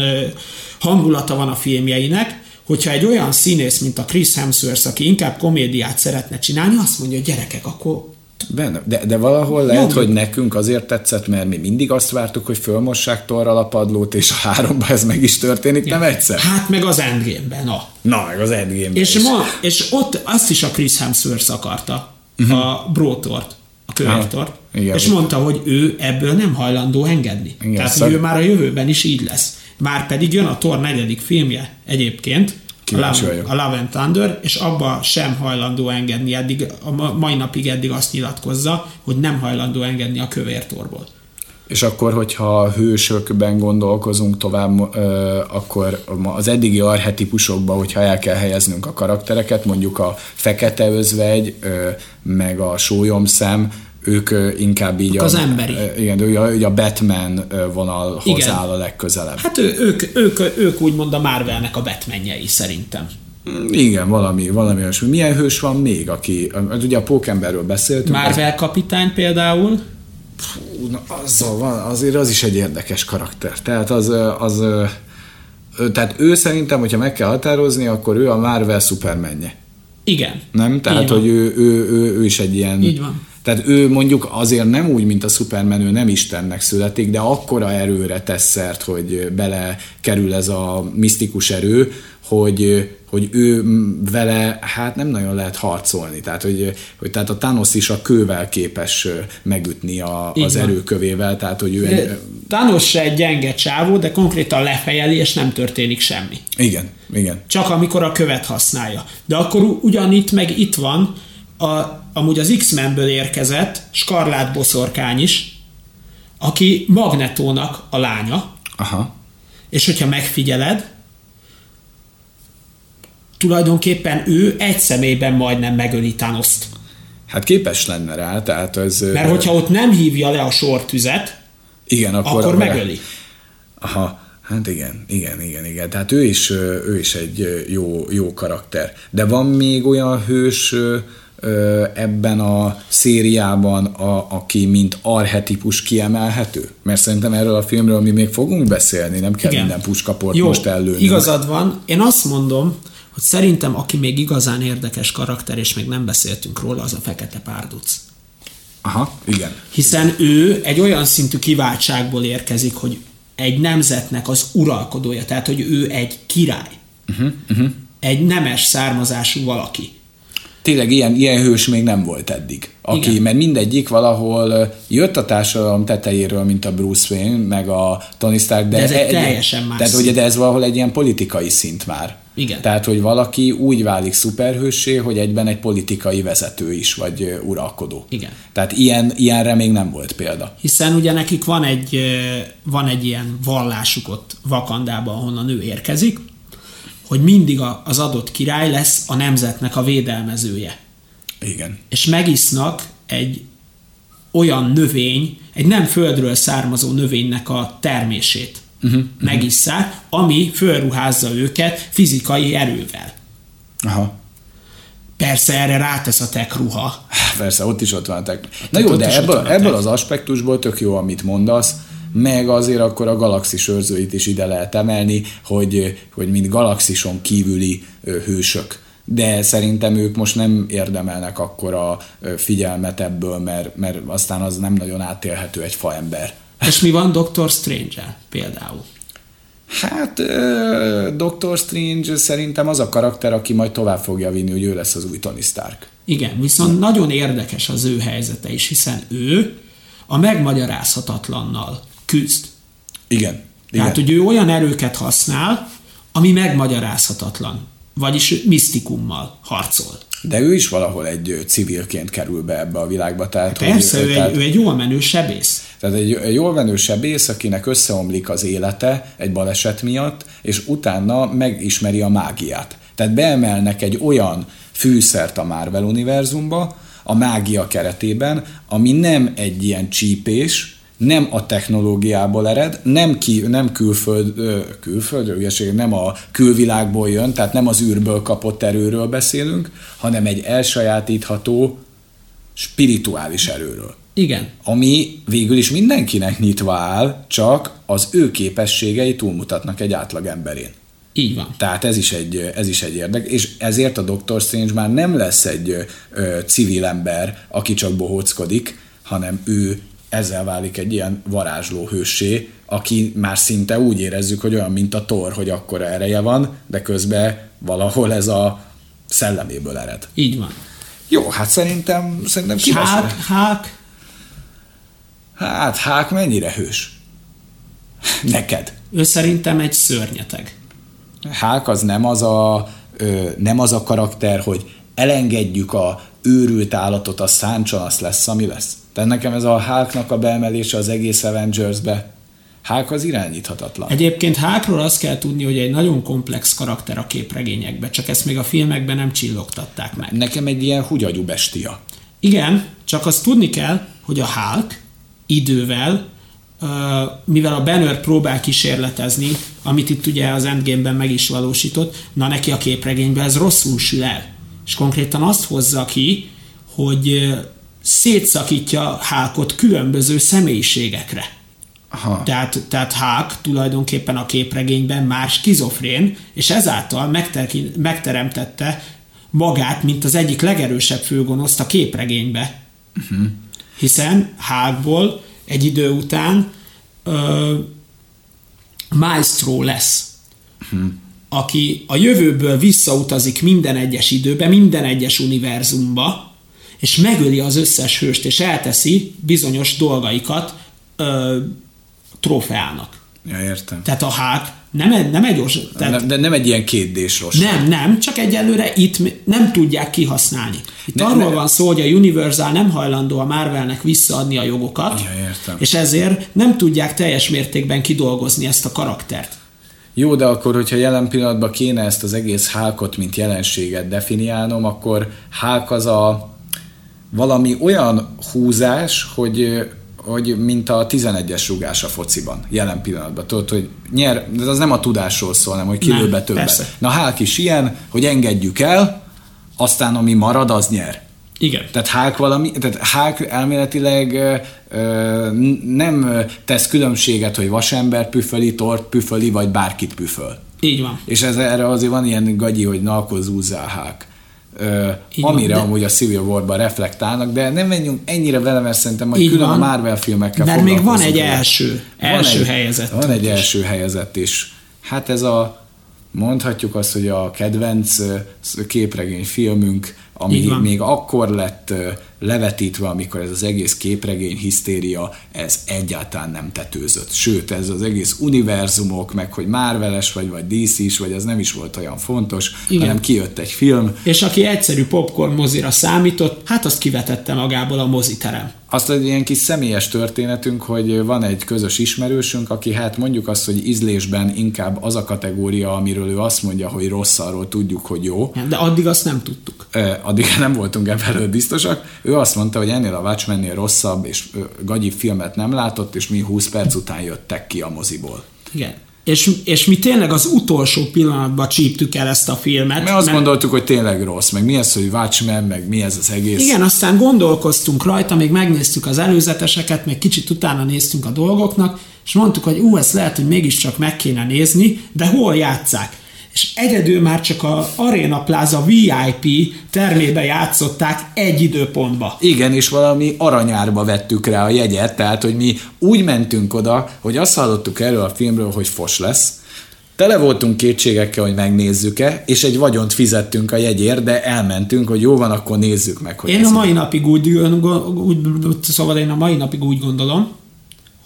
hangulata van a filmjeinek, hogyha egy olyan színész, mint a Chris Hemsworth, aki inkább komédiát szeretne csinálni, azt mondja, hogy gyerekek, akkor Benne. De, de valahol lehet, Jó. hogy nekünk azért tetszett, mert mi mindig azt vártuk, hogy fölmossák torral a padlót, és a háromba ez meg is történik, nem egyszer. hát meg az Endgame-ben, na. Na, meg az endgame És, is. ma, és ott azt is a Chris Hemsworth akarta, uh-huh. a brótort, a. Igen. és mondta, hogy ő ebből nem hajlandó engedni. Igen, Tehát, szak- hogy ő már a jövőben is így lesz. Már pedig jön a Thor negyedik filmje egyébként, a Love, vagyok. a Love and Thunder, és abba sem hajlandó engedni, eddig, a ma- mai napig eddig azt nyilatkozza, hogy nem hajlandó engedni a kövértorból. És akkor, hogyha a hősökben gondolkozunk tovább, akkor az eddigi arhetipusokban, hogyha el kell helyeznünk a karaktereket, mondjuk a fekete özvegy, meg a sólyomszem, ők inkább így Az a, emberi. Igen, ugye a, a Batman vonalhoz Igen. áll a legközelebb. Hát ő, ők, ők, ők úgymond a Marvelnek a Batmanjei szerintem. Igen, valami, valami olyasmi. Milyen hős van még, aki, hát ugye a Pókemberről beszéltünk. Marvel kapitány például, Ú, na, azzal van, azért az is egy érdekes karakter. Tehát az, az tehát ő szerintem, hogyha meg kell határozni, akkor ő a Marvel szupermenje. igen. Nem? Tehát, hogy ő, ő, ő, ő is egy ilyen... Így van. Tehát ő mondjuk azért nem úgy, mint a Superman, ő nem Istennek születik, de akkora erőre tesz szert, hogy bele kerül ez a misztikus erő, hogy, hogy ő vele hát nem nagyon lehet harcolni. Tehát, hogy, hogy tehát a Thanos is a kővel képes megütni a, az erőkövével, tehát hogy ő egy, Thanos se egy gyenge csávó, de konkrétan lefejeli, és nem történik semmi. igen, igen. Csak amikor a követ használja. De akkor ugyanitt meg itt van, a, amúgy az X-Menből érkezett Skarlát boszorkány is, aki Magnetónak a lánya, Aha. és hogyha megfigyeled, tulajdonképpen ő egy személyben majdnem megöli Thanoszt. Hát képes lenne rá, tehát ez... Mert hogyha ott nem hívja le a sortüzet, igen, akkor, akkor megöli. Aha, hát igen, igen, igen, igen. Tehát ő is, ő is egy jó, jó karakter. De van még olyan hős ebben a szériában, a, aki mint arhetipus kiemelhető? Mert szerintem erről a filmről mi még fogunk beszélni, nem kell Igen. minden puskaport Jó, most ellőni. igazad van. Én azt mondom, hogy szerintem aki még igazán érdekes karakter, és még nem beszéltünk róla, az a Fekete Párduc. Aha, igen. Hiszen ő egy olyan szintű kiváltságból érkezik, hogy egy nemzetnek az uralkodója, tehát hogy ő egy király. Uh-huh, uh-huh. Egy nemes származású valaki. Tényleg ilyen, ilyen hős még nem volt eddig. Aki, Igen. mert mindegyik valahol jött a társadalom tetejéről, mint a Bruce Wayne, meg a Tony Stark, de, De ez egy egy- teljesen más Tehát ugye, de ez valahol egy ilyen politikai szint már. Igen. Tehát, hogy valaki úgy válik szuperhőssé, hogy egyben egy politikai vezető is, vagy uralkodó. Igen. Tehát ilyen, ilyenre még nem volt példa. Hiszen ugye nekik van egy, van egy ilyen vallásuk ott Vakandában, ahonnan ő érkezik, hogy mindig az adott király lesz a nemzetnek a védelmezője. Igen. És megisznak egy olyan növény, egy nem földről származó növénynek a termését. Uh-huh, megisszák, ami fölruházza őket fizikai erővel. Aha. Persze erre rátesz a tech ruha. Persze, ott is ott van a tek. Na jó, de ebből, ebből az aspektusból tök jó, amit mondasz, meg azért akkor a galaxis őrzőit is ide lehet emelni, hogy, hogy mint galaxison kívüli hősök. De szerintem ők most nem érdemelnek akkora figyelmet ebből, mert, mert aztán az nem nagyon átélhető egy faember. És mi van Doctor Strange-el például? Hát Doctor Strange szerintem az a karakter, aki majd tovább fogja vinni, hogy ő lesz az új Tony Stark. Igen, viszont nagyon érdekes az ő helyzete is, hiszen ő a megmagyarázhatatlannal küzd. Igen. Igen. Tehát, hogy ő olyan erőket használ, ami megmagyarázhatatlan. Vagyis misztikummal harcol. De ő is valahol egy civilként kerül be ebbe a világba. Tehát, Persze, hogy, ő, tehát, egy, ő egy jól menő sebész. Tehát egy, egy jól venő sebész, akinek összeomlik az élete egy baleset miatt, és utána megismeri a mágiát. Tehát beemelnek egy olyan fűszert a Marvel univerzumba, a mágia keretében, ami nem egy ilyen csípés, nem a technológiából ered, nem, ki, nem külföld, külföld, ügyeség, nem a külvilágból jön, tehát nem az űrből kapott erőről beszélünk, hanem egy elsajátítható spirituális erőről. Igen. Ami végül is mindenkinek nyitva áll, csak az ő képességei túlmutatnak egy átlag emberén. Így van. Tehát ez is egy, ez is egy érdek, és ezért a Doctor Strange már nem lesz egy ö, civil ember, aki csak bohóckodik, hanem ő ezzel válik egy ilyen varázsló hősé, aki már szinte úgy érezzük, hogy olyan, mint a tor, hogy akkor ereje van, de közben valahol ez a szelleméből ered. Így van. Jó, hát szerintem, szerintem ki Hák, hák. Hát, hák mennyire hős? Neked. Ő szerintem egy szörnyeteg. Hák az nem az a, ö, nem az a karakter, hogy elengedjük a őrült állatot, a száncson, az lesz, ami lesz. Tehát nekem ez a Háknak a beemelése az egész Avengers-be, Hák az irányíthatatlan. Egyébként Hákról azt kell tudni, hogy egy nagyon komplex karakter a képregényekben, csak ezt még a filmekben nem csillogtatták meg. Nekem egy ilyen hugyagyú bestia. Igen, csak azt tudni kell, hogy a Hulk idővel, mivel a Banner próbál kísérletezni, amit itt ugye az Endgame-ben meg is valósított, na neki a képregényben ez rosszul sül el. És konkrétan azt hozza ki, hogy szétszakítja Hákot különböző személyiségekre. Aha. Tehát, tehát Hák tulajdonképpen a képregényben más skizofrén, és ezáltal megter- megteremtette magát, mint az egyik legerősebb főgonoszt a képregénybe. Uh-huh. Hiszen Hákból egy idő után ö, Maestro lesz, uh-huh. aki a jövőből visszautazik minden egyes időbe, minden egyes univerzumba, és megöli az összes hőst, és elteszi bizonyos dolgaikat ö, trófeának. Ja, értem. Tehát a hák nem, nem egy os, tehát, De nem egy ilyen kétdés rossz. Nem, nem, csak egyelőre itt nem tudják kihasználni. Itt ne, arról ne, van szó, hogy a Universal nem hajlandó a Marvelnek visszaadni a jogokat, ja, értem. és ezért nem tudják teljes mértékben kidolgozni ezt a karaktert. Jó, de akkor, hogyha jelen pillanatban kéne ezt az egész hákot, mint jelenséget definiálnom, akkor hák az a valami olyan húzás, hogy hogy mint a 11-es rugás a fociban, jelen pillanatban. Tudod, hogy nyer, de az nem a tudásról szól, hanem hogy kilő be többet. Persze. Na Hák is ilyen, hogy engedjük el, aztán ami marad, az nyer. Igen. Tehát Hák valami, tehát Hák elméletileg ö, nem tesz különbséget, hogy vasember püföli, tort püföli, vagy bárkit püföl. Így van. És ez, erre azért van ilyen gagyi, hogy na, akkor zúzzál Hák. Így amire van, de... amúgy a Civil War-ban reflektálnak, de nem menjünk ennyire vele, mert szerintem majd Így külön van, a Marvel filmekkel Mert még van egy első, első van egy, helyezett. Van egy első helyezett is. Hát ez a, mondhatjuk azt, hogy a kedvenc képregény filmünk, ami még akkor lett levetítve, amikor ez az egész képregény hisztéria, ez egyáltalán nem tetőzött. Sőt, ez az egész univerzumok, meg hogy Marveles vagy, vagy DC is, vagy ez nem is volt olyan fontos, Igen. hanem kijött egy film. És aki egyszerű popcorn mozira számított, hát azt kivetette magából a moziterem. Azt egy ilyen kis személyes történetünk, hogy van egy közös ismerősünk, aki hát mondjuk azt, hogy ízlésben inkább az a kategória, amiről ő azt mondja, hogy rossz, arról tudjuk, hogy jó. De addig azt nem tudtuk. Addig nem voltunk ebben biztosak. Ő azt mondta, hogy ennél a Watchmennél rosszabb és gagyi filmet nem látott, és mi 20 perc után jöttek ki a moziból. Igen. És, és mi tényleg az utolsó pillanatban csíptük el ezt a filmet. Mi azt mert... gondoltuk, hogy tényleg rossz, meg mi ez, hogy Watchmen, meg mi ez az egész. Igen, aztán gondolkoztunk rajta, még megnéztük az előzeteseket, még kicsit utána néztünk a dolgoknak, és mondtuk, hogy ú, ezt lehet, hogy mégiscsak meg kéne nézni, de hol játszák? És egyedül már csak a Arena Plaza VIP termébe játszották egy időpontba. Igen, és valami aranyárba vettük rá a jegyet, tehát hogy mi úgy mentünk oda, hogy azt hallottuk erről a filmről, hogy fos lesz, Tele voltunk kétségekkel, hogy megnézzük-e, és egy vagyont fizettünk a jegyért, de elmentünk, hogy jó van, akkor nézzük meg. Hogy én a mai napig úgy, úgy, szóval én a mai napig úgy gondolom,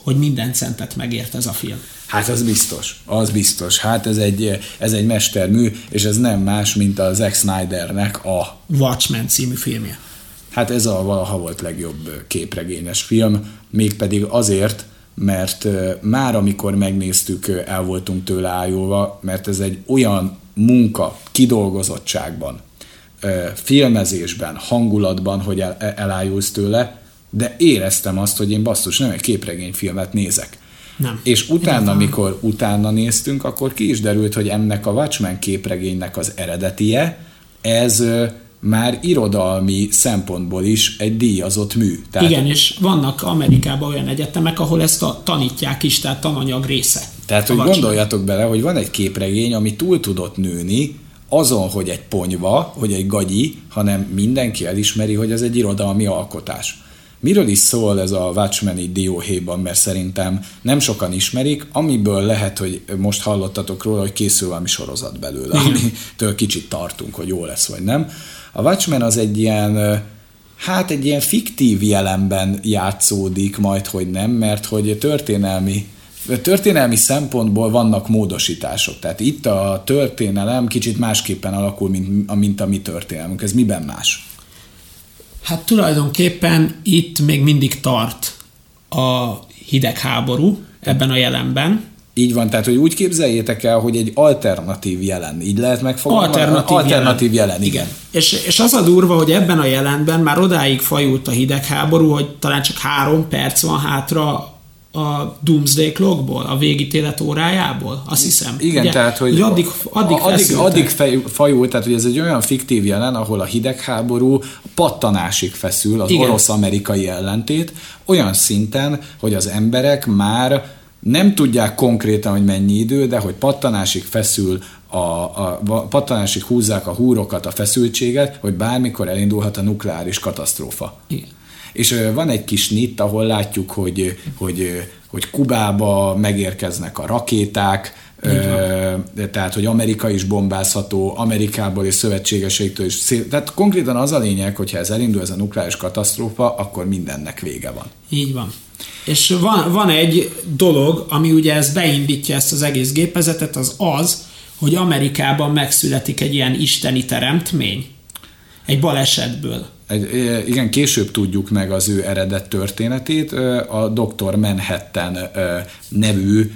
hogy minden centet megért ez a film. Hát az biztos, az biztos. Hát ez egy, ez egy mestermű, és ez nem más, mint a Zack Snydernek a... Watchmen című filmje. Hát ez a valaha volt legjobb képregényes film, mégpedig azért, mert már amikor megnéztük, el voltunk tőle ájulva, mert ez egy olyan munka kidolgozottságban, filmezésben, hangulatban, hogy el, elájulsz tőle, de éreztem azt, hogy én basszus, nem egy képregényfilmet nézek. Nem. És utána, amikor utána néztünk, akkor ki is derült, hogy ennek a Watchmen képregénynek az eredetie, ez már irodalmi szempontból is egy díjazott mű. Tehát Igen, és vannak Amerikában olyan egyetemek, ahol ezt a, tanítják is, tehát tananyag része. Tehát, hogy gondoljatok bele, hogy van egy képregény, ami túl tudott nőni, azon, hogy egy ponyva, hogy egy gagyi, hanem mindenki elismeri, hogy ez egy irodalmi alkotás. Miről is szól ez a Watchmeni dióhéjban, mert szerintem nem sokan ismerik, amiből lehet, hogy most hallottatok róla, hogy készül valami sorozat belőle, amitől kicsit tartunk, hogy jó lesz vagy nem. A Watchmen az egy ilyen hát egy ilyen fiktív jelenben játszódik majd, hogy nem, mert hogy történelmi történelmi szempontból vannak módosítások. Tehát itt a történelem kicsit másképpen alakul, mint, mint a mi történelmünk. Ez miben más? Hát tulajdonképpen itt még mindig tart a hidegháború ebben a jelenben. Így van, tehát hogy úgy képzeljétek el, hogy egy alternatív jelen, így lehet megfogalmazni? Alternatív, alternatív jelen. jelen, igen. És, és az a durva, hogy ebben a jelenben már odáig fajult a hidegháború, hogy talán csak három perc van hátra a Doomsday Clockból, a végítélet órájából, azt hiszem. Igen, Ugye? tehát, hogy addig, addig, addig, addig fej, fajult, tehát hogy ez egy olyan fiktív jelen, ahol a hidegháború pattanásig feszül, az orosz-amerikai ellentét, olyan szinten, hogy az emberek már nem tudják konkrétan, hogy mennyi idő, de hogy pattanásig feszül a, a, a pattanásig húzzák a húrokat, a feszültséget, hogy bármikor elindulhat a nukleáris katasztrófa. Igen. És van egy kis nit, ahol látjuk, hogy, hogy, hogy Kubába megérkeznek a rakéták, tehát, hogy Amerika is bombázható, Amerikából és szövetségeseiktől is. Szél, tehát konkrétan az a lényeg, hogyha ez elindul, ez a nukleáris katasztrófa, akkor mindennek vége van. Így van. És van, van egy dolog, ami ugye ez beindítja ezt az egész gépezetet, az az, hogy Amerikában megszületik egy ilyen isteni teremtmény. Egy balesetből egy, igen, később tudjuk meg az ő eredet történetét. A Dr. Manhattan nevű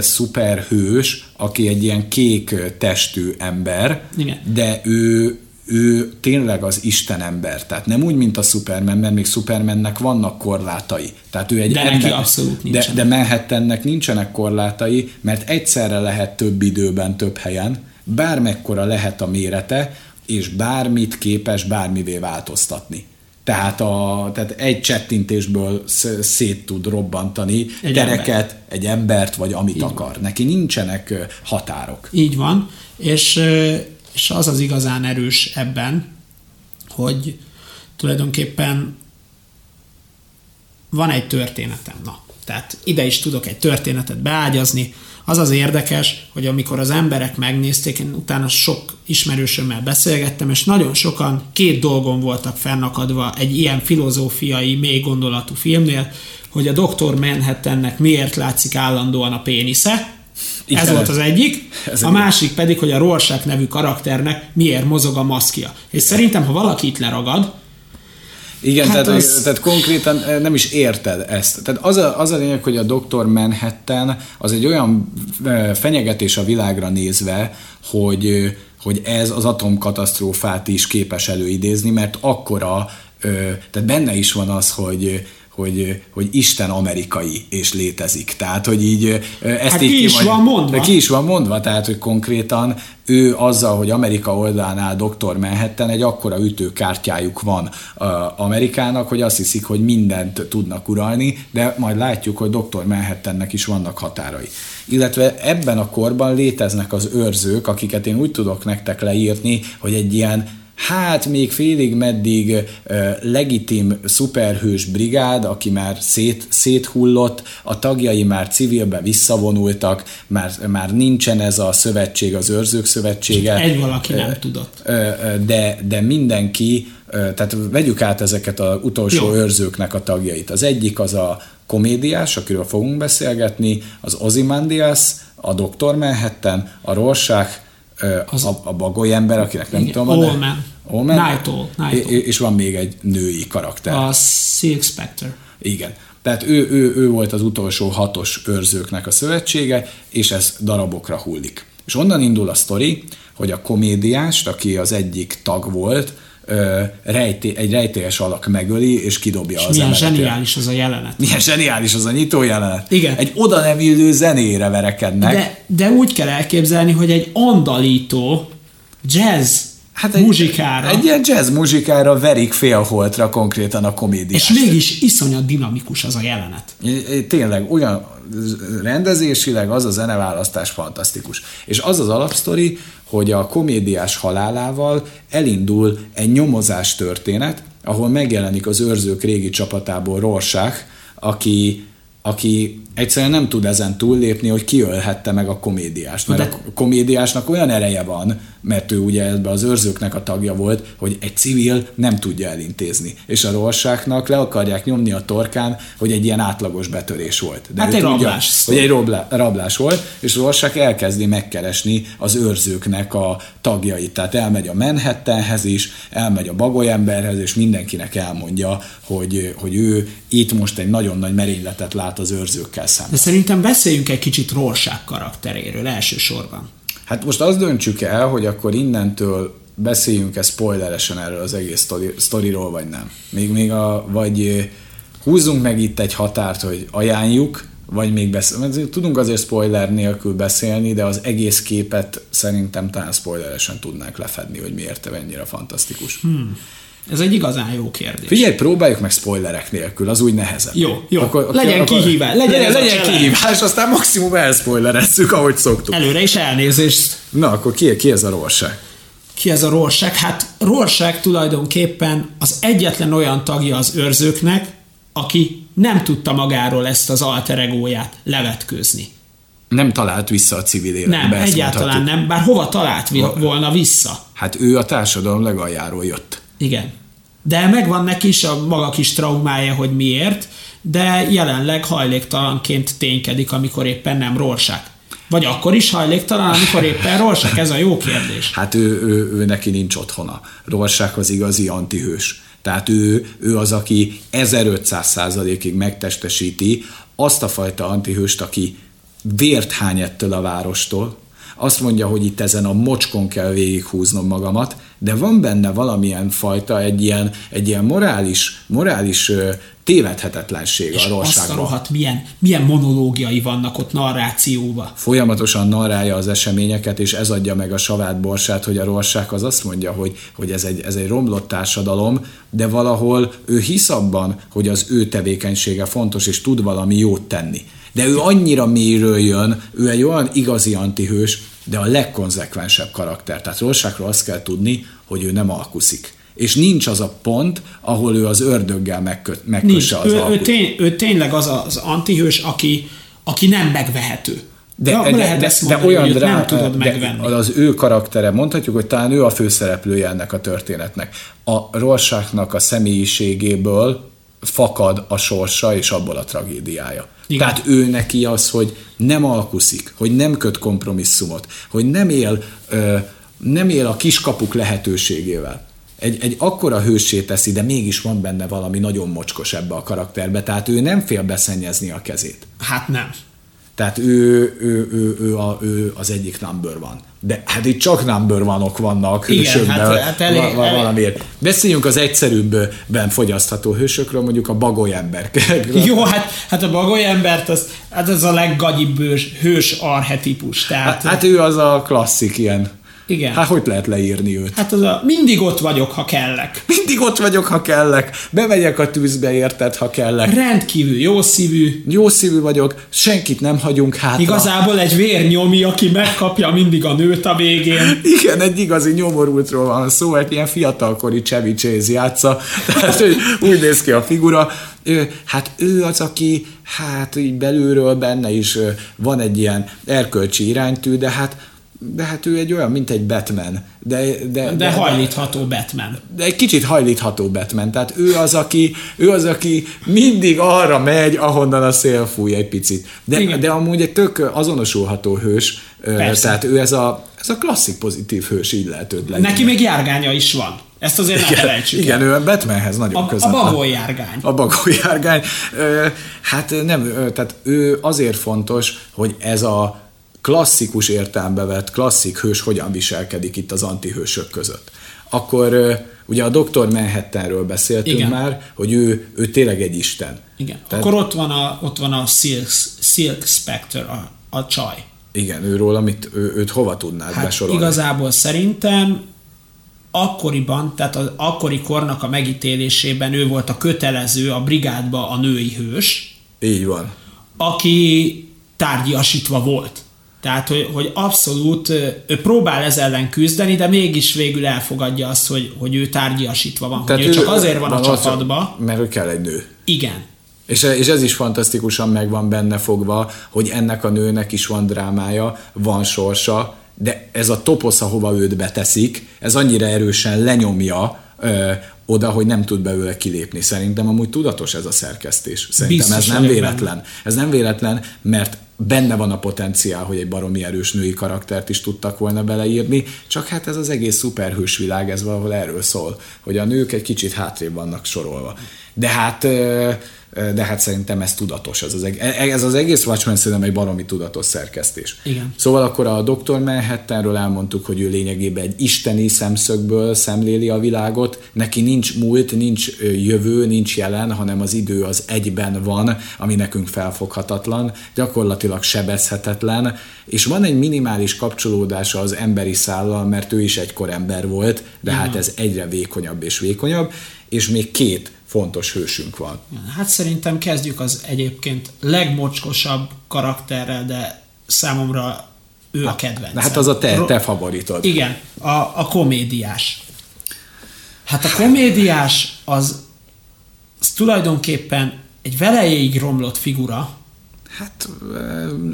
szuperhős, aki egy ilyen kék testű ember, igen. de ő ő tényleg az Isten ember. Tehát nem úgy, mint a Superman, mert még Supermannek vannak korlátai. Tehát ő egy de ember, neki abszolút De, de Manhattannek nincsenek korlátai, mert egyszerre lehet több időben, több helyen, bármekkora lehet a mérete, és bármit képes bármivé változtatni. Tehát, a, tehát egy csettintésből szét tud robbantani egy tereket, ember. egy embert, vagy amit Így akar. Van. Neki nincsenek határok. Így van, és, és az az igazán erős ebben, hogy tulajdonképpen van egy történetem. Na, tehát ide is tudok egy történetet beágyazni, az az érdekes, hogy amikor az emberek megnézték, én utána sok ismerősömmel beszélgettem, és nagyon sokan két dolgon voltak fennakadva egy ilyen filozófiai, mély gondolatú filmnél, hogy a Dr. Manhattannek miért látszik állandóan a pénisze, igen. Ez volt az egyik. Ez a egy másik pedig, hogy a Rorschach nevű karakternek miért mozog a maszkja. És szerintem, ha valaki itt leragad, igen, hát tehát, az... tehát konkrétan eh, nem is érted ezt. Tehát az a, az a lényeg, hogy a Dr. Manhattan az egy olyan eh, fenyegetés a világra nézve, hogy, eh, hogy ez az atomkatasztrófát is képes előidézni, mert akkora, tehát benne is van az, hogy hogy, hogy Isten amerikai és létezik. Tehát, hogy így ezt hát így ki is van mondva. Ki is van mondva, tehát, hogy konkrétan ő azzal, hogy Amerika oldalánál Dr. Manhattan egy akkora ütőkártyájuk van Amerikának, hogy azt hiszik, hogy mindent tudnak uralni, de majd látjuk, hogy Dr. Manhattannek is vannak határai. Illetve ebben a korban léteznek az őrzők, akiket én úgy tudok nektek leírni, hogy egy ilyen hát még félig meddig legitim szuperhős brigád, aki már szét, széthullott, a tagjai már civilbe visszavonultak, már, már nincsen ez a szövetség, az őrzők szövetsége. Egy valaki nem tudott. De, de mindenki, tehát vegyük át ezeket az utolsó Jó. őrzőknek a tagjait. Az egyik az a komédiás, akiről fogunk beszélgetni, az Ozymandias, a Dr. Manhattan, a Rorschach, az a, a bagoly ember, akinek nem igen, tudom. Allman. Allman. Night Night És van még egy női karakter. A Silk Spectre. Igen. Tehát ő, ő, ő volt az utolsó hatos őrzőknek a szövetsége, és ez darabokra hullik. És onnan indul a sztori, hogy a komédiást, aki az egyik tag volt, rejté, egy rejtélyes alak megöli, és kidobja és az milyen emeletről. zseniális az a jelenet. Milyen zseniális az a nyitó jelenet. Igen. Egy oda nem illő zenére verekednek. De, de úgy kell elképzelni, hogy egy andalító jazz hát egy, muzsikára, Egy ilyen jazz muzsikára verik félholtra konkrétan a komédiát. és mégis iszonyat dinamikus az a jelenet. Tényleg olyan rendezésileg az a zeneválasztás fantasztikus. És az az alapsztori, hogy a komédiás halálával elindul egy nyomozás történet, ahol megjelenik az őrzők régi csapatából Rorschach, aki, aki egyszerűen nem tud ezen túllépni, hogy kiölhette meg a komédiást. Mert De... a komédiásnak olyan ereje van, mert ő ugye ebbe az őrzőknek a tagja volt, hogy egy civil nem tudja elintézni. És a Rorschachnak le akarják nyomni a torkán, hogy egy ilyen átlagos betörés volt. De hát egy tudja, rablás. Hogy egy roblá, rablás volt, és Rorschach elkezdi megkeresni az őrzőknek a tagjait. Tehát elmegy a Manhattanhez is, elmegy a bagolyemberhez, és mindenkinek elmondja, hogy, hogy ő itt most egy nagyon nagy merényletet lát az őrzőkkel szemben. De szerintem beszéljünk egy kicsit Rorschach karakteréről elsősorban. Hát most azt döntsük el, hogy akkor innentől beszéljünk-e spoileresen erről az egész sztoriról, vagy nem. Még, még a, vagy húzzunk meg itt egy határt, hogy ajánljuk, vagy még beszél. Tudunk azért spoiler nélkül beszélni, de az egész képet szerintem talán spoileresen tudnánk lefedni, hogy miért ennyire fantasztikus. Hmm. Ez egy igazán jó kérdés. Figyelj, próbáljuk meg spoilerek nélkül, az úgy nehezebb. Jó, jó. Akkor, legyen akkor, kihívás. Legyen, legyen, legyen kihívás, aztán maximum elspoilerezzük, ahogy szoktuk. Előre is elnézést. Na, akkor ki, ki ez a Rorschach? Ki ez a Rorschach? Hát Rorschach tulajdonképpen az egyetlen olyan tagja az őrzőknek, aki nem tudta magáról ezt az alter egóját levetkőzni. Nem talált vissza a civil életbe. Nem, egyáltalán mondhatjuk. nem, bár hova talált volna vissza? Hát ő a társadalom legaljáról jött. Igen. De megvan neki is a maga kis traumája, hogy miért, de jelenleg hajléktalanként ténykedik, amikor éppen nem Rorschach. Vagy akkor is hajléktalan, amikor éppen Rorschach? Ez a jó kérdés. Hát ő, ő, ő neki nincs otthona. Rorschach az igazi antihős. Tehát ő, ő az, aki 1500 százalékig megtestesíti azt a fajta antihőst, aki vért hány ettől a várostól, azt mondja, hogy itt ezen a mocskon kell végighúznom magamat, de van benne valamilyen fajta, egy ilyen, egy ilyen morális, morális tévedhetetlenség és a rosságban. rohadt, milyen, milyen monológiai vannak ott narrációba. Folyamatosan narrálja az eseményeket, és ez adja meg a savát borsát, hogy a rosság az azt mondja, hogy, hogy ez, egy, ez egy romlott társadalom, de valahol ő hisz abban, hogy az ő tevékenysége fontos, és tud valami jót tenni. De ő annyira mélyről jön, ő egy olyan igazi antihős, de a legkonzekvensebb karakter. Tehát Rorschachról azt kell tudni, hogy ő nem alkuszik. És nincs az a pont, ahol ő az ördöggel megkö- megkösse nincs. az ő, alkut. ő, tény, ő tényleg az az antihős, aki, aki nem megvehető. De, ja, de, lehet de, ezt de mondani, olyan hogy drá, nem tudod de megvenni. Az ő karaktere, mondhatjuk, hogy talán ő a főszereplője ennek a történetnek. A Rorschachnak a személyiségéből fakad a sorsa és abból a tragédiája. Igen. Tehát ő neki az, hogy nem alkuszik, hogy nem köt kompromisszumot, hogy nem él, ö, nem él a kiskapuk lehetőségével. Egy, egy akkora hősé teszi, de mégis van benne valami nagyon mocskos ebbe a karakterbe, tehát ő nem fél beszennyezni a kezét. Hát nem. Tehát ő, ő, ő, ő, a, ő az egyik number van. De hát itt csak number vanok vannak hősökben. hát, hát elég, elég. valamiért. Beszéljünk az egyszerűbben fogyasztható hősökről, mondjuk a bagolyember. Jó, hát, hát a bagolyembert az, hát az a leggagyibb hős, hős arhetipus. Tehát, hát, hát ő az a klasszik ilyen igen. Hát hogy lehet leírni őt? Hát az a mindig ott vagyok, ha kellek. Mindig ott vagyok, ha kellek. Bemegyek a tűzbe, érted, ha kellek. Rendkívül jó szívű. Jó szívű vagyok, senkit nem hagyunk hátra. Igazából egy vérnyomi, aki megkapja mindig a nőt a végén. Igen, egy igazi nyomorultról van szó, egy ilyen fiatalkori Chevy Chase játsza. Tehát hogy úgy néz ki a figura. Ő, hát ő az, aki hát így belülről benne is van egy ilyen erkölcsi iránytű, de hát de hát ő egy olyan, mint egy Batman. De, de, de, de hajlítható Batman. De egy kicsit hajlítható Batman. Tehát ő az, aki, ő az, aki mindig arra megy, ahonnan a szél fúj egy picit. De, de amúgy egy tök azonosulható hős. Persze. Tehát ő ez a, ez a klasszik pozitív hős, így lehet őt legyen. Neki még járgánya is van. Ezt azért igen, ne felejtsük Igen, ő a Batmanhez nagyon a, közel. A bagolyjárgány. A bagolyjárgány. Hát nem, tehát ő azért fontos, hogy ez a klasszikus értelembe vett klasszik hős hogyan viselkedik itt az antihősök között. Akkor ugye a Dr. Manhattanről beszéltünk Igen. már, hogy ő, ő tényleg egy isten. Igen. Tehát, Akkor ott van a, ott van a Silk, Silk Spectre, a, a csaj. Igen, őről, amit ő, őt hova tudnád hát besorolni? Igazából szerintem akkoriban, tehát az akkori kornak a megítélésében ő volt a kötelező a brigádba a női hős. Így van. Aki tárgyasítva volt. Tehát, hogy, hogy abszolút ő próbál ez ellen küzdeni, de mégis végül elfogadja azt, hogy, hogy ő tárgyasítva van. Tehát hogy ő, ő csak azért van, van a csapatba. Mert ő kell egy nő. Igen. És, és ez is fantasztikusan meg van benne fogva, hogy ennek a nőnek is van drámája, van sorsa, de ez a toposz, ahova őt beteszik, ez annyira erősen lenyomja ö, oda, hogy nem tud belőle kilépni. Szerintem amúgy tudatos ez a szerkesztés. Szerintem Biztos ez nem véletlen. Benne. Ez nem véletlen, mert benne van a potenciál, hogy egy baromi erős női karaktert is tudtak volna beleírni, csak hát ez az egész szuperhős világ, ez valahol erről szól, hogy a nők egy kicsit hátrébb vannak sorolva. De hát de hát szerintem ez tudatos. Ez az, e- ez az egész Watchmen szerintem egy baromi tudatos szerkesztés. Igen. Szóval akkor a Dr. Manhattanről elmondtuk, hogy ő lényegében egy isteni szemszögből szemléli a világot, neki nincs múlt, nincs jövő, nincs jelen, hanem az idő az egyben van, ami nekünk felfoghatatlan, gyakorlatilag sebezhetetlen, és van egy minimális kapcsolódása az emberi szállal, mert ő is egykor ember volt, de Igen. hát ez egyre vékonyabb és vékonyabb, és még két fontos hősünk van. Hát szerintem kezdjük az egyébként legmocskosabb karakterrel, de számomra ő a kedvenc. Hát az a te, te favoritod. Igen, a, a komédiás. Hát a komédiás az, az tulajdonképpen egy velejéig romlott figura. Hát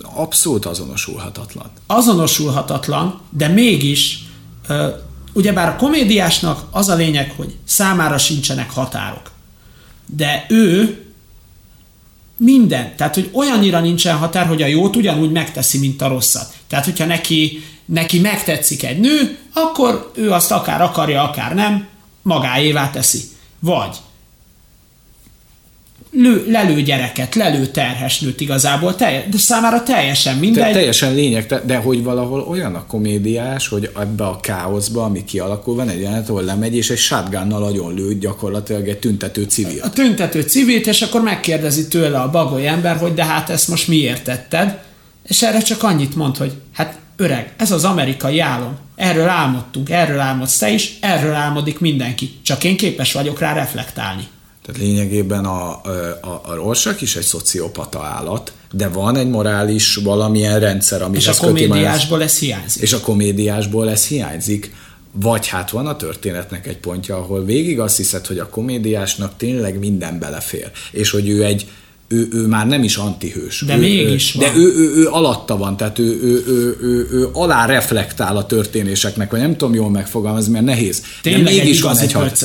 abszolút azonosulhatatlan. Azonosulhatatlan, de mégis ugyebár a komédiásnak az a lényeg, hogy számára sincsenek határok de ő minden, tehát hogy olyannyira nincsen határ, hogy a jót ugyanúgy megteszi, mint a rosszat. Tehát, hogyha neki, neki megtetszik egy nő, akkor ő azt akár akarja, akár nem, magáévá teszi. Vagy lő, lelő gyereket, lelő terhes nőt igazából, telje, de számára teljesen mindegy. Te, teljesen lényeg, de hogy valahol olyan a komédiás, hogy ebbe a káoszba, ami kialakul, van egy jelenet, ahol lemegy, és egy sátgánnal agyon lő gyakorlatilag egy tüntető civil. A tüntető civilt, és akkor megkérdezi tőle a bagoly ember, hogy de hát ezt most miért tetted? És erre csak annyit mond, hogy hát öreg, ez az amerikai álom. Erről álmodtunk, erről álmodsz te is, erről álmodik mindenki. Csak én képes vagyok rá reflektálni. Tehát lényegében a, a, a Rorschach is egy szociopata állat, de van egy morális valamilyen rendszer, ami És a komédiásból ez hiányzik. És a komédiásból ez hiányzik. Vagy hát van a történetnek egy pontja, ahol végig azt hiszed, hogy a komédiásnak tényleg minden belefér, és hogy ő egy, ő, ő már nem is antihős. De ő, mégis ő, van. De ő, ő, ő alatta van, tehát ő, ő, ő, ő, ő alá reflektál a történéseknek, vagy nem tudom jól megfogalmazni, mert nehéz. Tényleg de mégis egy van egy hat,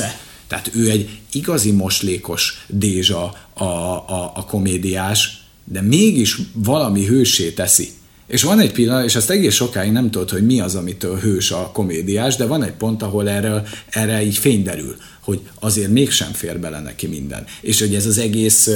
tehát ő egy igazi moslékos dézsa a, a, a komédiás, de mégis valami hősé teszi. És van egy pillanat, és ezt egész sokáig nem tudod, hogy mi az, amitől hős a komédiás, de van egy pont, ahol erre, erre így fény derül, hogy azért mégsem fér bele neki minden. És hogy ez az egész,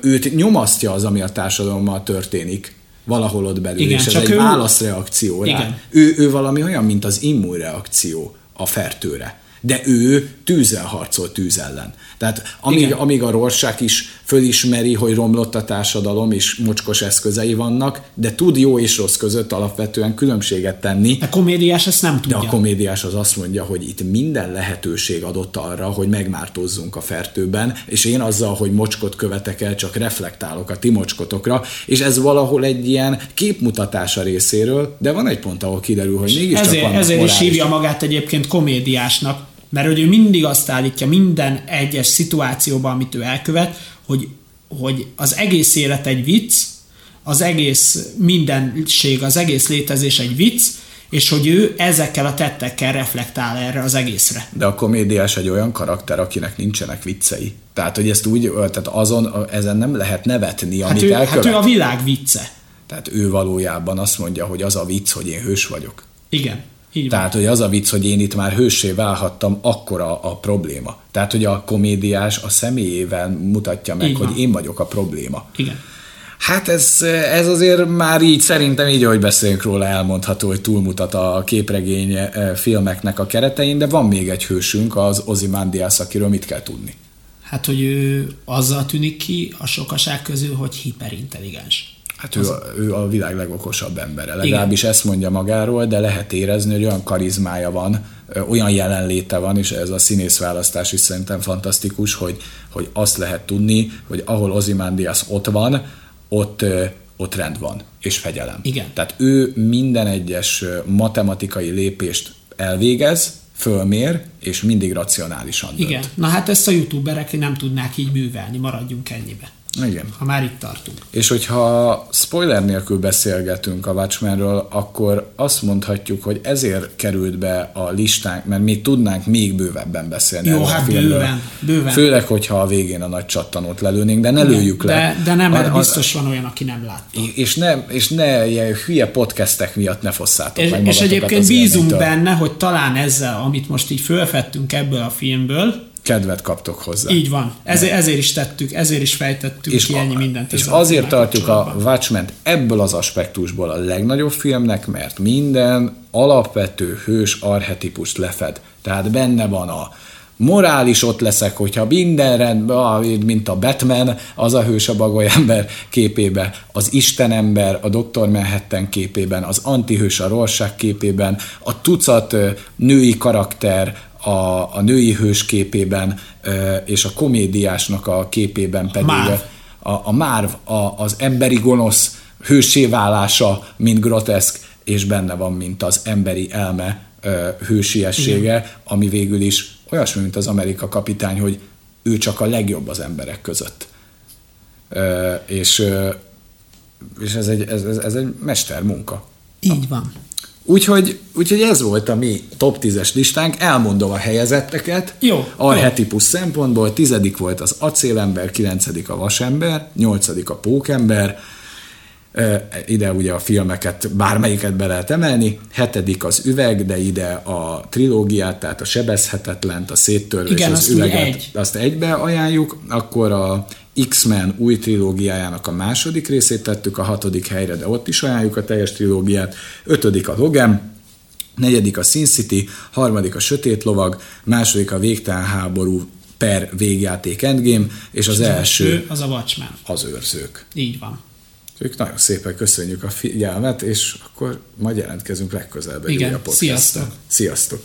őt nyomasztja az, ami a társadalommal történik, valahol ott belül, Igen, és ez egy ő... válaszreakció rá. Ő, ő valami olyan, mint az immunreakció a fertőre de ő tűzzel harcol tűz ellen. Tehát amíg, amíg a Rorschach is fölismeri, hogy romlott a társadalom, és mocskos eszközei vannak, de tud jó és rossz között alapvetően különbséget tenni. A komédiás ezt nem tudja. De a komédiás az azt mondja, hogy itt minden lehetőség adott arra, hogy megmártozzunk a fertőben, és én azzal, hogy mocskot követek el, csak reflektálok a ti mocskotokra, és ez valahol egy ilyen képmutatása részéről, de van egy pont, ahol kiderül, hogy mégiscsak ezért, vannak Ezért is hívja magát egyébként komédiásnak, mert hogy ő mindig azt állítja minden egyes szituációban, amit ő elkövet, hogy, hogy az egész élet egy vicc, az egész mindenség, az egész létezés egy vicc, és hogy ő ezekkel a tettekkel reflektál erre az egészre. De a komédiás egy olyan karakter, akinek nincsenek viccei. Tehát, hogy ezt úgy, tehát azon, ezen nem lehet nevetni, hát amit ő, elkövet. Hát ő a világ vicce. Tehát ő valójában azt mondja, hogy az a vicc, hogy én hős vagyok. Igen. Így Tehát, hogy az a vicc, hogy én itt már hősé válhattam, akkora a probléma. Tehát, hogy a komédiás a személyével mutatja meg, Így hogy van. én vagyok a probléma. Igen. Hát ez, ez azért már így szerintem így, ahogy beszélünk róla, elmondható, hogy túlmutat a képregény eh, filmeknek a keretein, de van még egy hősünk, az Ozymandias, akiről mit kell tudni? Hát, hogy ő azzal tűnik ki a sokaság közül, hogy hiperintelligens. Hát ő, a, ő a világ legokosabb embere, legalábbis Igen. ezt mondja magáról, de lehet érezni, hogy olyan karizmája van, olyan jelenléte van, és ez a színészválasztás is szerintem fantasztikus, hogy, hogy azt lehet tudni, hogy ahol Ozymandias ott van, ott, ott rend van, és fegyelem. Igen. Tehát ő minden egyes matematikai lépést elvégez, fölmér, és mindig racionálisan dönt. Igen. Na hát ezt a youtuberek nem tudnák így művelni, maradjunk ennyibe. Igen. Ha már itt tartunk. És hogyha spoiler nélkül beszélgetünk a Watchmenről, akkor azt mondhatjuk, hogy ezért került be a listánk, mert mi tudnánk még bővebben beszélni. Jó, hát a bőven, bőven. Főleg, hogyha a végén a nagy csattanót lelőnénk, de ne Igen, lőjük de, le. De nem, mert a, biztos van olyan, aki nem látta. És ne, és ne ilyen hülye podcastek miatt ne fosszátok és, meg És egyébként bízunk benne, hogy talán ezzel, amit most így fölfettünk ebből a filmből, kedvet kaptok hozzá. Így van. Ezért, ezért is tettük, ezért is fejtettük és ki ennyi mindent. És azért tartjuk a watchmen ebből az aspektusból a legnagyobb filmnek, mert minden alapvető hős arhetipust lefed. Tehát benne van a morális ott leszek, hogyha minden rendben, mint a Batman, az a hős a bagolyember képébe, az Istenember a Dr. Manhattan képében, az antihős a Rorschach képében, a tucat női karakter, a, a női hős képében, és a komédiásnak a képében pedig Márv. a, a Márv, a, az emberi gonosz hősé válása, mint groteszk, és benne van, mint az emberi elme hősiessége, Igen. ami végül is olyasmi, mint az Amerika kapitány, hogy ő csak a legjobb az emberek között. És, és ez, egy, ez, ez egy mestermunka. Így van. Úgyhogy, úgyhogy ez volt a mi top 10-es listánk, elmondom a helyezetteket. Jó. Arhetipus szempontból, tizedik volt az acélember, kilencedik a vasember, nyolcadik a pókember, ide ugye a filmeket, bármelyiket be lehet emelni, hetedik az üveg, de ide a trilógiát, tehát a sebezhetetlent, a széttörő és az üveget, egy. azt egybe ajánljuk, akkor a X-Men új trilógiájának a második részét tettük a hatodik helyre, de ott is ajánljuk a teljes trilógiát, ötödik a Logan, negyedik a Sin City, harmadik a Sötét Lovag, második a Végtelen háború per végjáték Endgame, és az, az első az a Watchmen. Az őrzők. Így van. Ők nagyon szépen köszönjük a figyelmet, és akkor majd jelentkezünk legközelebb Igen, sziasztok! Sziasztok!